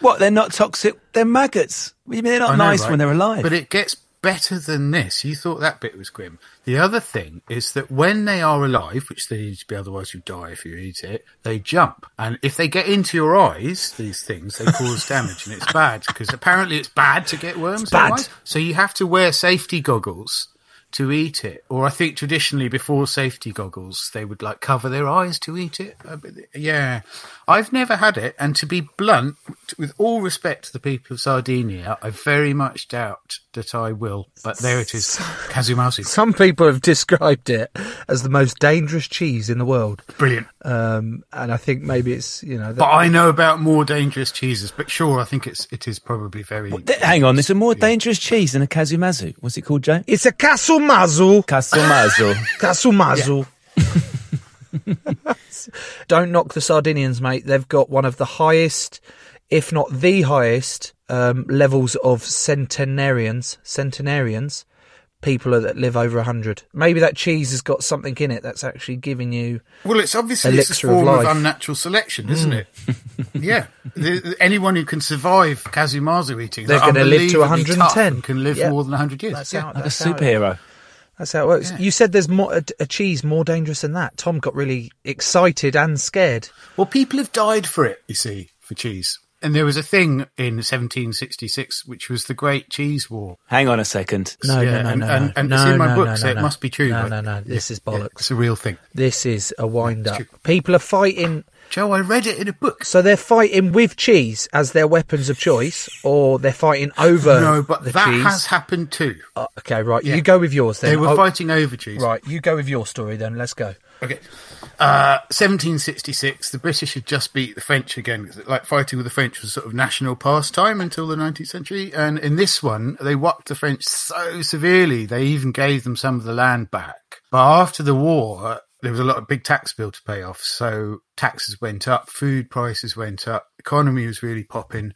What? They're not toxic. They're maggots. What mean they're not know, nice right? when they're alive? But it gets better than this. You thought that bit was grim. The other thing is that when they are alive, which they need to be, otherwise you die if you eat it, they jump. And if they get into your eyes, these things, they cause damage and it's bad because apparently it's bad to get worms. bad. otherwise. So you have to wear safety goggles to eat it. Or I think traditionally before safety goggles, they would like cover their eyes to eat it. Yeah. I've never had it. And to be blunt, with all respect to the people of Sardinia, I very much doubt that I will. But there it is. Kazumasi. Some people have described it as the most dangerous cheese in the world. Brilliant. Um, and I think maybe it's, you know, that, But I know about more dangerous cheeses. But sure, I think it's it is probably very. Th- Hang on, there's a more dangerous cheese than a kazumazu. What's it called, Joe? it's a casumazu. Kasumazu. Casumazu. Don't knock the Sardinians, mate. They've got one of the highest, if not the highest, um, levels of centenarians. Centenarians, people that live over hundred. Maybe that cheese has got something in it that's actually giving you. Well, it's obviously it's a Elixir of form of, unnatural selection, isn't Mm. it? yeah. The, the- anyone who can survive Kazumazu eating, They're going gonna live to 110. can live Yeah. more than 100 years. That's yeah. how- Like a that's how it- superhero. That's how it works. You said there's more a, a cheese more dangerous than that. Tom got really excited and scared. Well, people have died for it, you see, for cheese. And there was a thing in 1766 which was the Great Cheese War. Hang on a second. No, Yeah, no, no, and- no. and- and no, it's in my no, book, no, so no, it no. must be true, No, right? no, no. This is Yeah, bollocks. it's a real thing. This is a wind up. People are fighting. Joe, I read it in a book. So they're fighting with cheese as their weapons of choice, or they're fighting over No, but the that cheese. has happened too. Uh, okay, right. Yeah. You go with yours then. They were Oh, fighting over cheese. Right, you go with your story then. Let's go. Okay. Uh, 1766, the British had just beat the French again. Like fighting with the French was sort of national pastime until the 19th century. And in this one, they whopped the French so severely, they even gave them some of the land back. But after the war, there was a lot of big tax bill to pay off. So taxes went up, food prices went up, economy was really popping.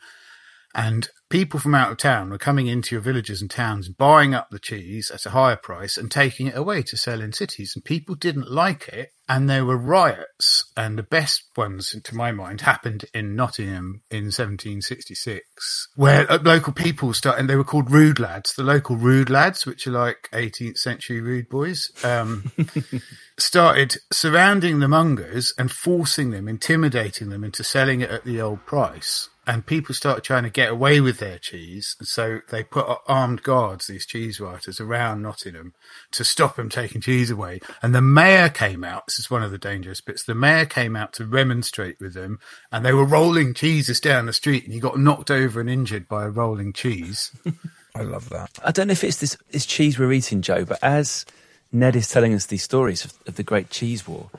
And people from out of town were coming into your villages and towns, buying up the cheese at a higher price and taking it away to sell in cities. And people didn't like it. And there were riots. And the best ones, to my mind, happened in Nottingham in 1766, where uh, local people started, and they were called rude lads, the local rude lads, which are like 18th century rude boys. Um, started surrounding the mongers and forcing them, intimidating them into selling it at the old price. And people started trying to get away with their cheese. And so they put armed guards, these cheese writers, around Nottingham to stop them taking cheese away. And the mayor came out. This is one of the dangerous bits. The mayor came out to remonstrate with them and they were rolling cheeses down the street and he got knocked over and injured by a rolling cheese. I love that. I don't know if it's this, this cheese we're eating, Joe, but as Ned is telling us these stories of, of the Great Cheese War,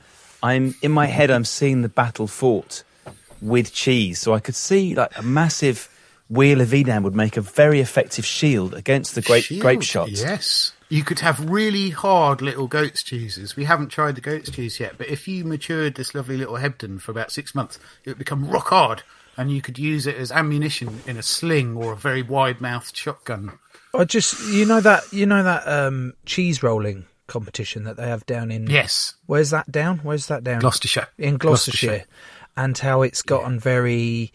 I'm in my head. I'm seeing the battle fought with cheese, so I could see like a massive wheel of Edam would make a very effective shield against the great Shield, grape shot. Yes. You could have really hard little goat's cheeses. We haven't tried the goat's cheese yet, but if you matured this lovely little Hebden for about six months, it would become rock hard, and you could use it as ammunition in a sling or a very wide-mouthed shotgun. I just, you know that, you know that um, cheese rolling competition that they have down in. Yes. Where's that down? Where's that down? Gloucestershire. In Gloucestershire, Gloucestershire. And how it's gotten very,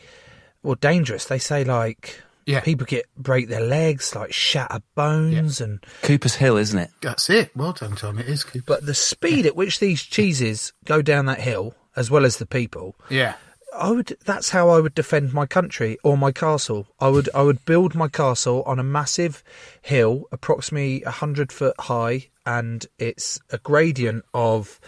well, dangerous. They say like. Yeah. People get break their legs, like shatter bones, and Cooper's Hill, isn't it? That's it. Well done, Tom. It is Cooper. but the speed at which these cheeses go down that hill, as well as the people, Yeah. I would. That's how I would defend my country or my castle. I would. I would build my castle on a massive hill, approximately a hundred foot high, and it's a gradient of.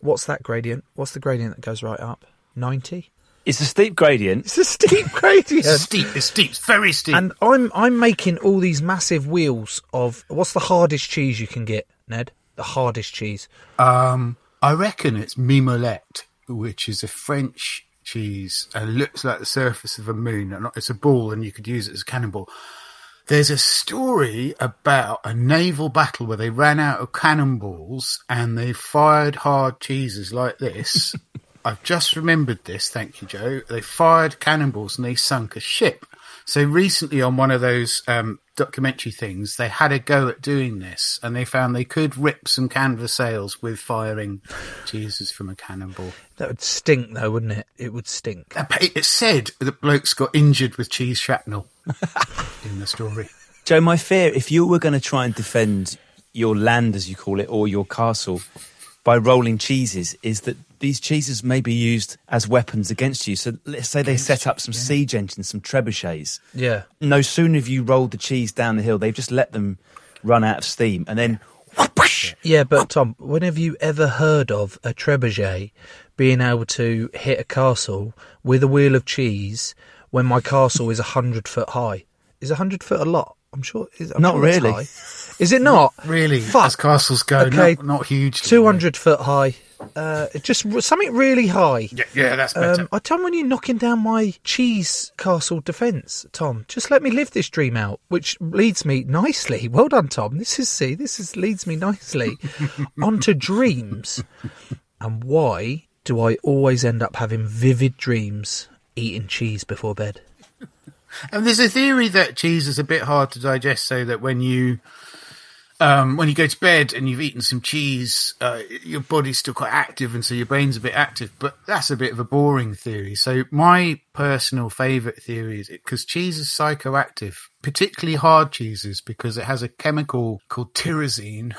What's that gradient? What's the gradient that goes right up? Ninety. It's a steep gradient. It's a steep gradient. It's steep. It's steep. It's very steep. And I'm I'm making all these massive wheels of what's the hardest cheese you can get, Ned? The hardest cheese. Um, I reckon it's mimolette, which is a French cheese and looks like the surface of a moon. It's a ball, and you could use it as a cannonball. There's a story about a naval battle where they ran out of cannonballs and they fired hard cheeses like this. I've just remembered this. Thank you, Joe. They fired cannonballs and they sunk a ship. So recently on one of those um, documentary things, they had a go at doing this and they found they could rip some canvas sails with firing cheeses from a cannonball. That would stink, though, wouldn't it? It would stink. Uh, It said that blokes got injured with cheese shrapnel in the story. Joe, my fear, if you were going to try and defend your land, as you call it, or your castle by rolling cheeses, is that these cheeses may be used as weapons against you. So let's say they set up some siege engines, some trebuchets. Yeah. No sooner have you rolled the cheese down the hill, they've just let them run out of steam, and then Yeah, but Tom, when have you ever heard of a trebuchet being able to hit a castle with a wheel of cheese when my castle is a hundred foot high? Is a hundred foot a lot? I'm sure. Is, I'm Not sure really. high. Is it not? Really, Fuck. as castles go, Okay. not, not huge. Two hundred foot high. Uh, just something really high. Yeah, yeah, that's better. Um, I don't want you're knocking down my cheese castle defence, Tom. Just let me live this dream out, which leads me nicely. Well done, Tom. This is see, this is leads me nicely onto dreams. And why do I always end up having vivid dreams eating cheese before bed? And there's a theory that cheese is a bit hard to digest, so that when you um, when you go to bed and you've eaten some cheese, uh, your body's still quite active, and so your brain's a bit active. But that's a bit of a boring theory. So my personal favourite theory is because cheese is psychoactive, particularly hard cheeses, because it has a chemical called tyrosine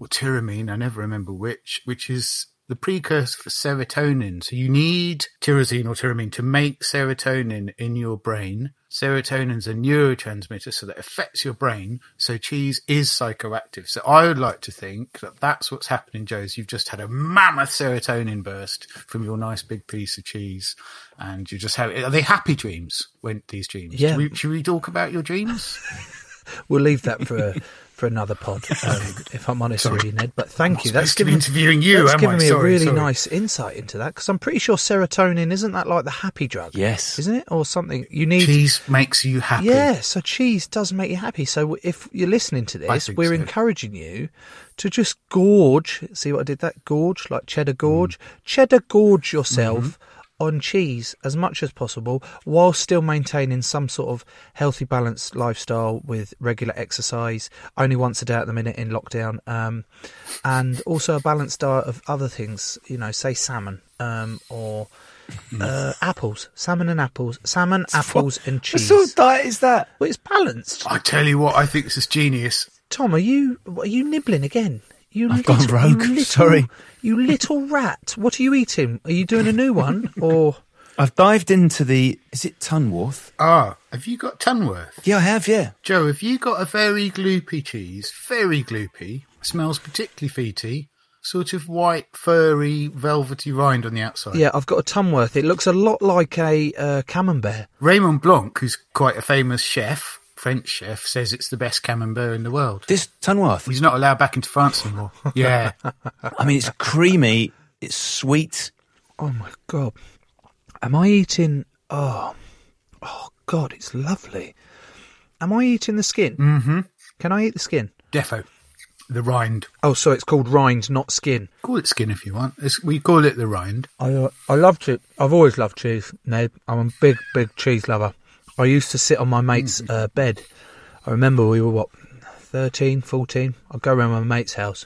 or tyramine. I never remember which, which is the precursor for serotonin. So you need tyrosine or tyramine to make serotonin in your brain. Serotonin's a neurotransmitter, so that affects your brain. So cheese is psychoactive. So I would like to think that that's what's happening, Joe. Is you've just had a mammoth serotonin burst from your nice big piece of cheese, and you just have. Are they happy dreams? Went these dreams? Yeah. Should we, should we talk about your dreams? We'll leave that for for another pod, um, if I'm honest Sorry. with you, Ned. But thank you. That's supposed to be given interviewing you, That's I? me a really sorry. nice insight into that because I'm pretty sure serotonin isn't that like the happy drug? Yes. isn't it, or something? You need cheese makes you happy. Yeah, so cheese does make you happy. So if you're listening to this, we're so. encouraging you to just gorge. See what I did? That gorge, like cheddar gorge, Mm. cheddar gorge yourself Mm-hmm. On cheese as much as possible, while still maintaining some sort of healthy, balanced lifestyle with regular exercise. Only once a day at the minute in lockdown, um, and also a balanced diet of other things. You know, say salmon um, or. Mm. Uh, apples, salmon and apples, salmon, apples, and cheese. What sort of diet is that? Well, it's balanced. I tell you what, I think this is genius. Tom, are you are you nibbling again? You I've gone little- rogue, You little, sorry. You little rat. What are you eating? Are you doing a new one or? I've dived into the. Is it Tunworth? Ah, have you got Tunworth? Yeah, I have. Yeah. Joe, have you got a very gloopy cheese? Very gloopy. Smells particularly feety. Sort of white, furry, velvety rind on the outside. Yeah, I've got a Tunworth. It looks a lot like a uh, camembert. Raymond Blanc, who's quite a famous chef, French chef, says it's the best camembert in the world. This Tunworth. He's not allowed back into France anymore. Yeah. I mean, it's creamy. It's sweet. Oh my god! Am I eating? Oh, oh god! It's lovely. Am I eating the skin? mm-hmm. Can I eat the skin? Defo. The rind. Oh, so it's called rind, not skin. Call it skin if you want. It's, we call it the rind. I uh, I love cheese. I've always loved cheese, Ned. I'm a big, big cheese lover. I used to sit on my mate's uh, bed. I remember we were, what, 13, 14? I'd go around my mate's house.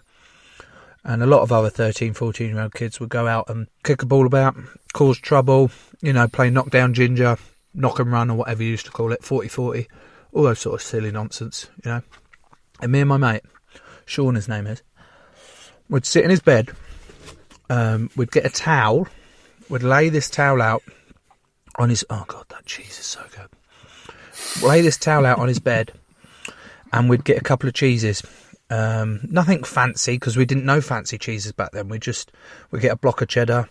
And a lot of other 13, 14 year old kids would go out and kick a ball about, cause trouble, you know, play knockdown ginger, knock and run, or whatever you used to call it, 40 40, all those sort of silly nonsense, you know. And me and my mate, Sean, his name is, would sit in his bed, um, we'd get a towel, would lay this towel out on his. Oh god, that cheese is so good. Lay this towel out on his bed, and we'd get a couple of cheeses. Um, nothing fancy because we didn't know fancy cheeses back then. We just we'd get a block of cheddar.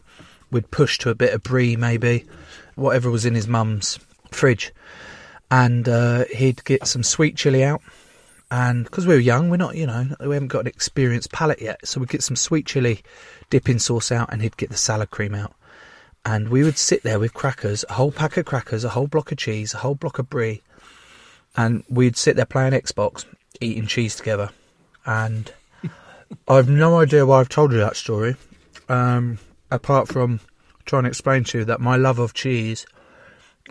We'd push to a bit of brie, maybe whatever was in his mum's fridge, and uh, he'd get some sweet chili out. And because we were young, we're not, you know, we haven't got an experienced palate yet, so we'd get some sweet chili dipping sauce out, and he'd get the salad cream out and we would sit there with crackers, a whole pack of crackers, a whole block of cheese, a whole block of brie, and we'd sit there playing Xbox, eating cheese together. And I've no idea why I've told you that story, um, apart from trying to explain to you that my love of cheese,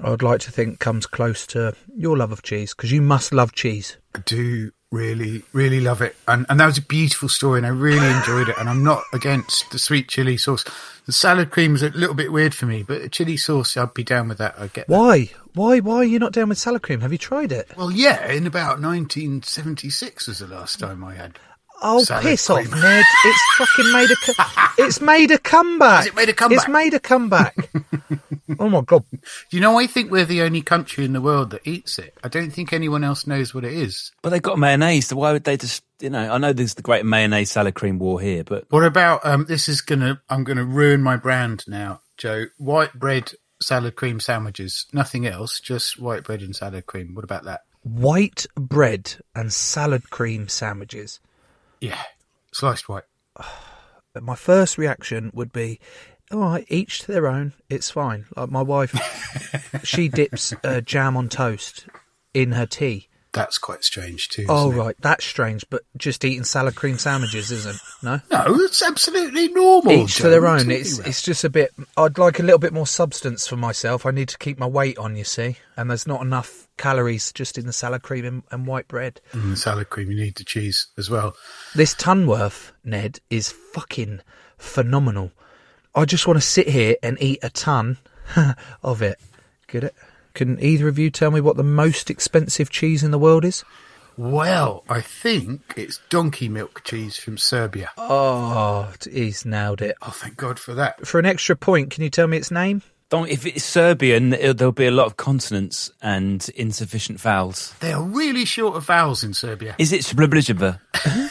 I'd like to think, comes close to your love of cheese, because you must love cheese. I do really, really love it. And, and that was a beautiful story, and I really enjoyed it. And I'm not against the sweet chili sauce. The salad cream is a little bit weird for me, but a chili sauce, I'd be down with that. I get that. Why? Why? Why are you not down with salad cream? Have you tried it? Well, yeah, in about 1976 was the last time I had. Oh, salad piss cream. off, Ned! It's fucking made a. It's made a comeback. Has it made a comeback? It's made a comeback. oh my god! You know, I think we're the only country in the world that eats it. I don't think anyone else knows what it is. But they've got mayonnaise, so why would they just, you know, I know there's the great mayonnaise salad cream war here, but What about um? This is gonna. I'm gonna ruin my brand now, Joe. White bread salad cream sandwiches. Nothing else. Just white bread and salad cream. What about that? White bread and salad cream sandwiches. Yeah, sliced white. But my first reaction would be, all right, each to their own. It's fine. Like my wife, she dips uh, jam on toast in her tea. That's quite strange too. Oh isn't it? right, that's strange. But just eating salad cream sandwiches isn't no. No, it's absolutely normal. Each to their own. It's it's just a bit. I'd like a little bit more substance for myself. I need to keep my weight on. You see, and there's not enough calories just in the salad cream and, and white bread. Mm, salad cream. You need the cheese as well. This Tunworth, Ned, is fucking phenomenal. I just want to sit here and eat a ton of it. Get it? Can either of you tell me what the most expensive cheese in the world is? Well, I think it's donkey milk cheese from Serbia. Oh, he's nailed it. Oh, thank God for that. For an extra point, can you tell me its name? Don't, if it's Serbian, it'll- there'll be a lot of consonants and insufficient vowels. They are really short of vowels in Serbia. Is it Sbliblijiva?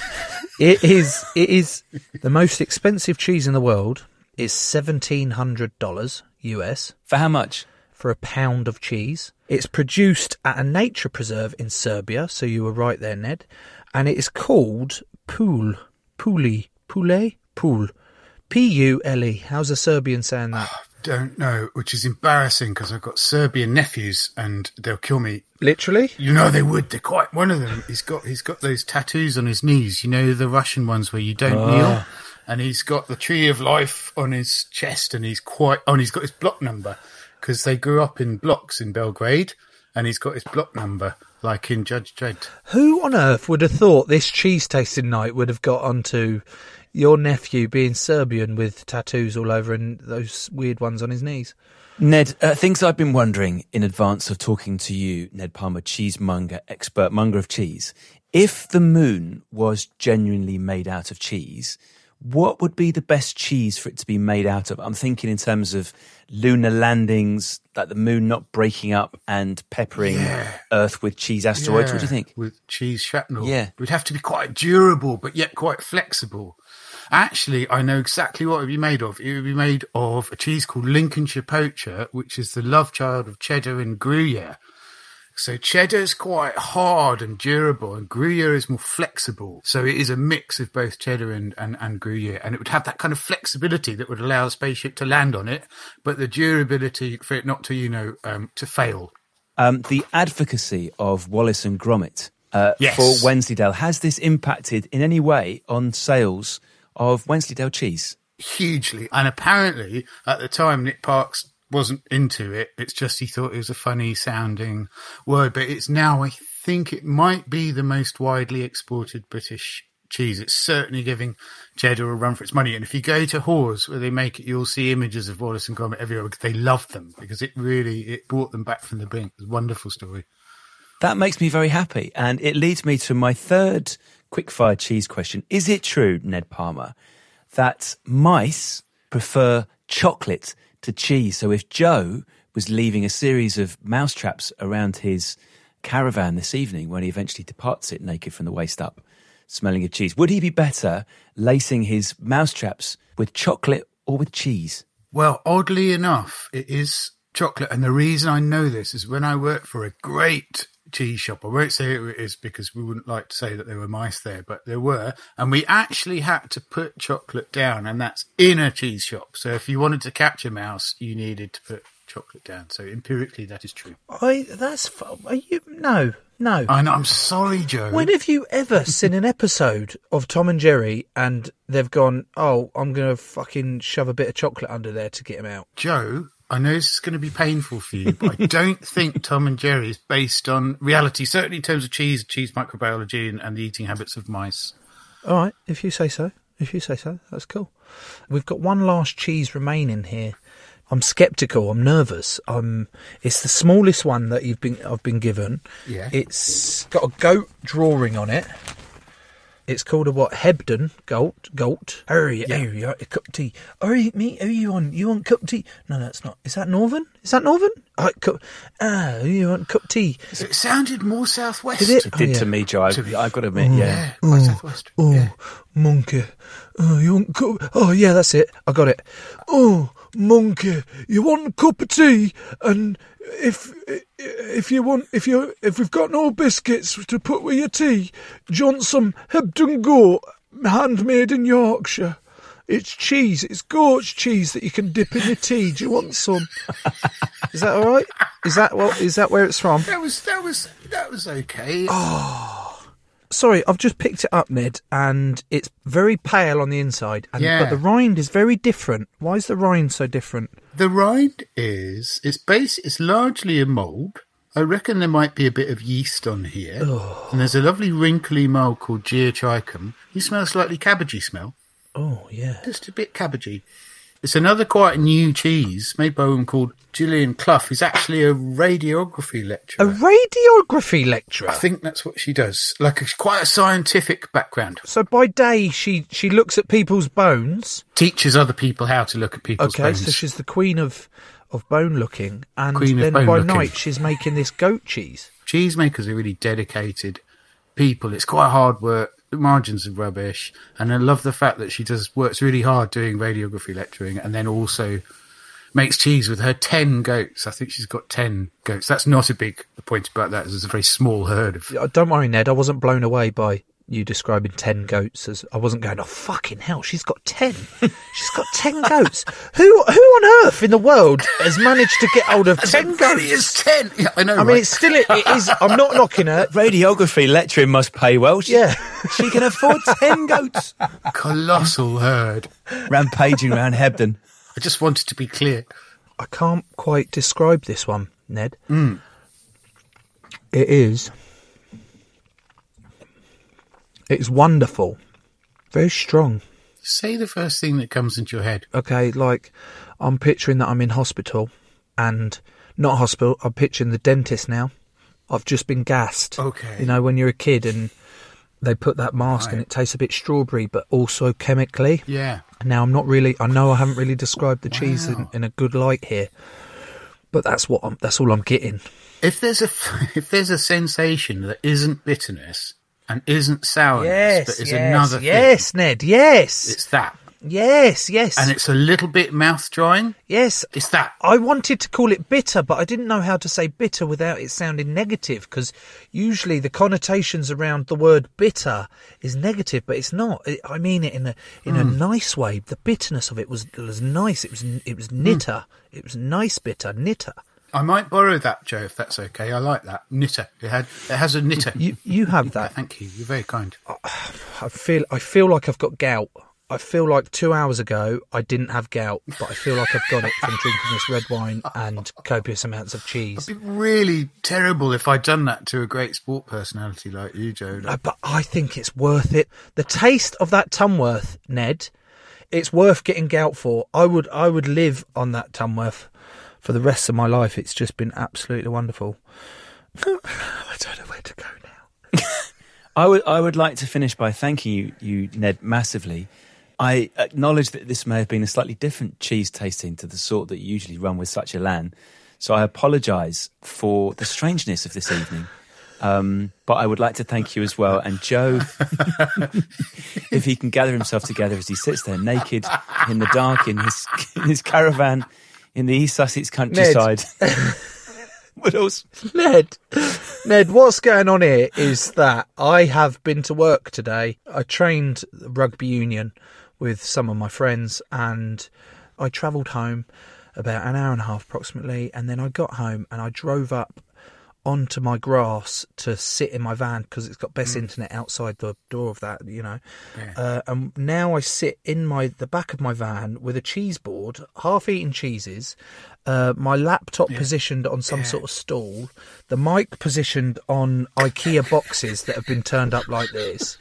It is. It is the most expensive cheese in the world. Is seventeen hundred dollars US For how much? for a pound of cheese. It's produced at a nature preserve in Serbia, so you were right there, Ned. And it is called Pool, Puli, Pule, Pool, P U L E. How's a Serbian saying that? Ah, Don't know, which is embarrassing because I've got Serbian nephews and they'll kill me. Literally? You know they would. They're quite. One of them. He's got. He's got those tattoos on his knees. You know the Russian ones where you don't Oh. kneel. Ah. And he's got the tree of life on his chest, and he's quite. Oh, and he's got his block number because they grew up in blocks in Belgrade, and he's got his block number like in Judge Dredd. Who on earth would have thought this cheese tasting night would have got onto your nephew being Serbian with tattoos all over and those weird ones on his knees? Ned, uh, things I've been wondering in advance of talking to you, Ned Palmer, cheesemonger, expert monger of cheese. If the moon was genuinely made out of cheese, what would be the best cheese for it to be made out of? I'm thinking in terms of lunar landings, like the moon not breaking up and peppering Yeah. Earth with cheese asteroids. What do you think? With cheese shrapnel. Yeah. It would have to be quite durable, but yet quite flexible. Actually, I know exactly what it would be made of. It would be made of a cheese called Lincolnshire Poacher, which is the love child of cheddar and Gruyere. So cheddar is quite hard and durable, and Gruyere is more flexible. So it is a mix of both cheddar and, and, and Gruyere, and it would have that kind of flexibility that would allow a spaceship to land on it, but the durability for it not to, you know, um, to fail. Um, the advocacy of Wallace and Gromit uh, Yes. for Wensleydale, has this impacted in any way on sales of Wensleydale cheese? hugely. And apparently, at the time, Nick Parks wasn't into it. It's just he thought it was a funny sounding word. But it's now, I think it might be the most widely exported British cheese. It's certainly giving cheddar a run for its money. And if you go to Hawes where they make it, you'll see images of Wallace and Gromit everywhere because they love them because it really, it brought them back from the brink. It was a wonderful story. That makes me very happy. And it leads me to my third quickfire cheese question. Is it true, Ned Palmer, that mice prefer chocolate to cheese? So if Joe was leaving a series of mousetraps around his caravan this evening when he eventually departs it naked from the waist up, smelling of cheese, would he be better lacing his mousetraps with chocolate or with cheese? Well, oddly enough, it is chocolate. And the reason I know this is when I worked for a great cheese shop. I won't say who it is because we wouldn't like to say that there were mice there, but there were. And we actually had to put chocolate down, and that's in a cheese shop. So if you wanted to catch a mouse, you needed to put chocolate down. So empirically, that is true. I that's are you no no. I know. I'm sorry, Joe. When have you ever seen an episode of Tom and Jerry and they've gone, oh, I'm going to fucking shove a bit of chocolate under there to get him out? Joe, I know this is going to be painful for you, but I don't think Tom and Jerry is based on reality, certainly in terms of cheese, cheese microbiology, and, and the eating habits of mice. All right, if you say so. If you say so, that's cool. We've got one last cheese remaining here. I'm skeptical. I'm nervous. Um, it's the smallest one that you've been I've been given. Yeah. It's got a goat drawing on it. It's called a what? Hebden goat. Goat. Hurry, hurry, hurry, cup of tea. Hurry, me. Who you want? You want cup of tea? No, that's not. Is that Northern? Is that Northern? Uh, cup. Ah, you want a cup of tea? It sounded more southwest. Did it? It did Oh, to me, Joe. I, To me. I've got to admit, yeah. quite southwest. Oh, monkey. Oh, you want cup? Oh, yeah, that's it. I got it. Oh, monkey, you want a cup of tea? And if if you want, if you if we've got no biscuits to put with your tea, do you want some Hebden goat, handmade in Yorkshire? It's cheese. It's goat's cheese that you can dip in your tea. Do you want some? Is that all right? Is that what? Is that where it's from? That was that was that was okay. Oh, Sorry, I've just picked it up, Ned, and it's very pale on the inside, and Yeah. but the rind is very different. Why is the rind so different? The rind is it's base it's largely a mould. I reckon there might be a bit of yeast on here. Oh. And there's a lovely wrinkly mould called geotrichum. You smell slightly cabbagey smell. Oh yeah, Just a bit cabbagey. It's another quite new cheese made by a woman called Gillian Clough, who's actually a radiography lecturer. A radiography lecturer. I think that's what she does. Like a, quite a scientific background. So by day she she looks at people's bones. Teaches other people how to look at people's bones. Okay, bones. so she's the queen of of bone looking, and Queen then by looking. night she's making this goat cheese. Cheesemakers are really dedicated people. It's quite hard work. Margins are rubbish, and I love the fact that she does works really hard doing radiography lecturing, and then also makes cheese with her ten goats. I think she's got ten goats. That's not a big point about that. There's a very small herd of. Don't worry, Ned. I wasn't blown away by you describing ten goats. As I wasn't going, oh fucking hell, she's got ten. she's got ten goats. Who who on earth in the world has managed to get hold of ten goats? It's ten. Yeah, I know. I mean, it's still it is. I'm not knocking her. Radiography lecturing must pay well. She, Yeah. she can afford 10 goats. colossal herd. Rampaging around Hebden. I just wanted to be clear. I can't quite describe this one, Ned. Mm. It is. It's wonderful. Very strong. Say the first thing that comes into your head. Okay, like I'm picturing that I'm in hospital and not hospital, I'm picturing the dentist now. I've just been gassed. Okay. You know, when you're a kid and they put that mask and it tastes a bit strawberry, but also chemically. Yeah. Now I'm not really. I know I haven't really described the cheese in, in a good light here, but that's what I'm. That's all I'm getting. If there's a if there's a sensation that isn't bitterness and isn't sourness, but is another thing, yes, Ned. Yes, it's that. yes, yes, And it's a little bit mouth drying. yes. It's that. I wanted to call it bitter, but I didn't know how to say bitter without it sounding negative. Because usually the connotations around the word bitter is negative, but it's not. I mean it in a in a hmm. nice way. The bitterness of it was was nice. It was it was knitter. Hmm. It was nice bitter knitter. I might borrow that, Joe, if that's okay. I like that knitter. It had it has a knitter. You you have that. Thank you. You're very kind. I feel I feel like I've got gout. I feel like two hours ago I didn't have gout, but I feel like I've got it from drinking this red wine and copious amounts of cheese. It'd be really terrible if I'd done that to a great sport personality like you, Joe. Uh, but I think it's worth it. The taste of that Tunworth, Ned, it's worth getting gout for. I would I would live on that Tunworth for the rest of my life. It's just been absolutely wonderful. I don't know where to go now. I would I would like to finish by thanking you, you Ned, massively. I acknowledge that this may have been a slightly different cheese tasting to the sort that you usually run with such a lan. So I apologise for the strangeness of this evening. Um, but I would like to thank you as well. And Joe, if he can gather himself together as he sits there naked in the dark in his, in his caravan in the East Sussex countryside. what else? Ned, Ned, what's going on here is that I have been to work today. I trained rugby union with some of my friends and I travelled home about an hour and a half approximately. And then I got home and I drove up onto my grass to sit in my van because it's got best internet outside the door of that, you know. Uh, and now I sit in my the back of my van with a cheese board, half eaten cheeses, uh, my laptop positioned on some sort of stool, the mic positioned on IKEA boxes that have been turned up like this.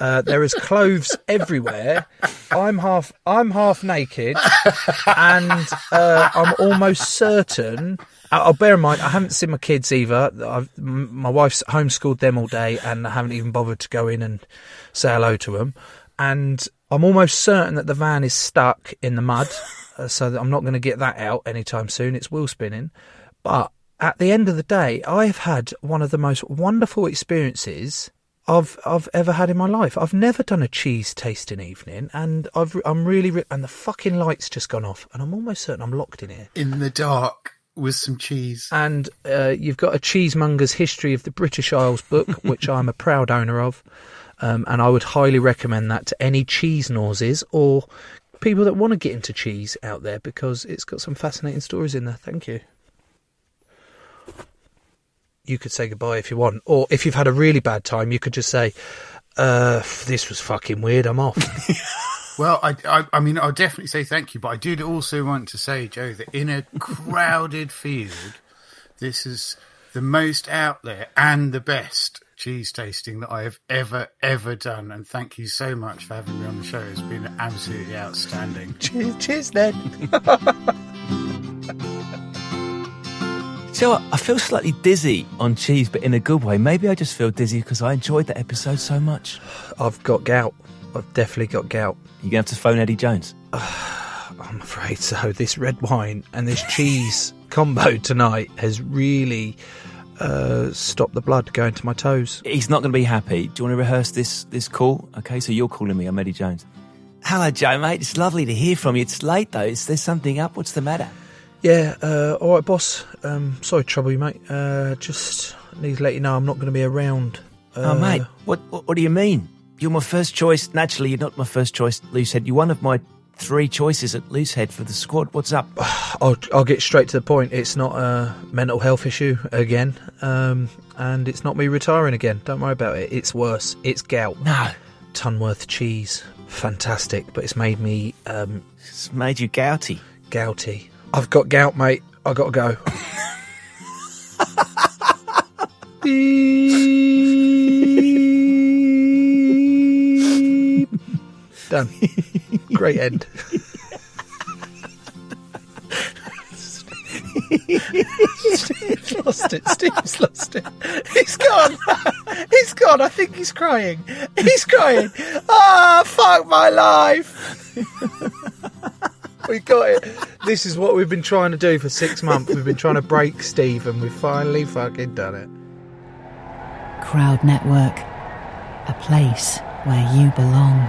Uh, there is clothes everywhere. I'm half I'm half naked, and uh, I'm almost certain. I'll bear in mind I haven't seen my kids either. I've, my wife's homeschooled them all day, and I haven't even bothered to go in and say hello to them. And I'm almost certain that the van is stuck in the mud, uh, so that I'm not going to get that out anytime soon. It's wheel spinning, but at the end of the day, I have had one of the most wonderful experiences I've I've ever had in my life. I've never done a cheese tasting evening, and I've I'm really re- and the fucking lights just gone off, and I'm almost certain I'm locked in here. In the dark with some cheese. And uh, you've got a cheesemonger's history of the British Isles book, which I'm a proud owner of, um, and I would highly recommend that to any cheese noses or people that want to get into cheese out there because it's got some fascinating stories in there. Thank you. You could say goodbye if you want, or if you've had a really bad time, you could just say, uh, "This was fucking weird. I'm off." Well, I, I, I mean, I'll definitely say thank you, but I did also want to say, Joe, that in a crowded field, this is the most out there and the best cheese tasting that I have ever, ever done. And thank you so much for having me on the show. It's been absolutely outstanding. Cheers, cheers, Ned. So I feel slightly dizzy on cheese, but in a good way. Maybe I just feel dizzy because I enjoyed that episode so much. I've got gout. I've definitely got gout. You're going to have to phone Eddie Jones. I'm afraid so. This red wine and this cheese combo tonight has really uh, stopped the blood going to my toes. He's not going to be happy. Do you want to rehearse this this call? Okay, so you're calling me. I'm Eddie Jones. Hello, Joe, mate. It's lovely to hear from you. It's late though. Is there something up? What's the matter? Yeah, uh, all right, boss. Um, sorry to trouble you, mate. Uh, just need to let you know I'm not going to be around. Uh, oh, mate, what, what what do you mean? You're my first choice. Naturally, you're not my first choice, Loosehead. You're one of my three choices at Loosehead for the squad. What's up? I'll, I'll get straight to the point. It's not a mental health issue again, um, and it's not me retiring again. Don't worry about it. It's worse. It's gout. No. Tunworth cheese. Fantastic, but it's made me um, It's made you gouty. gouty. I've got gout, mate. I got to go. Done. Great end. Steve's lost it. Steve's lost it. He's gone. He's gone. I think he's crying. He's crying. Ah, fuck my life. we got it. This is what we've been trying to do for six months. We've been trying to break Steve, and we've finally fucking done it. Crowd Network, a place where you belong.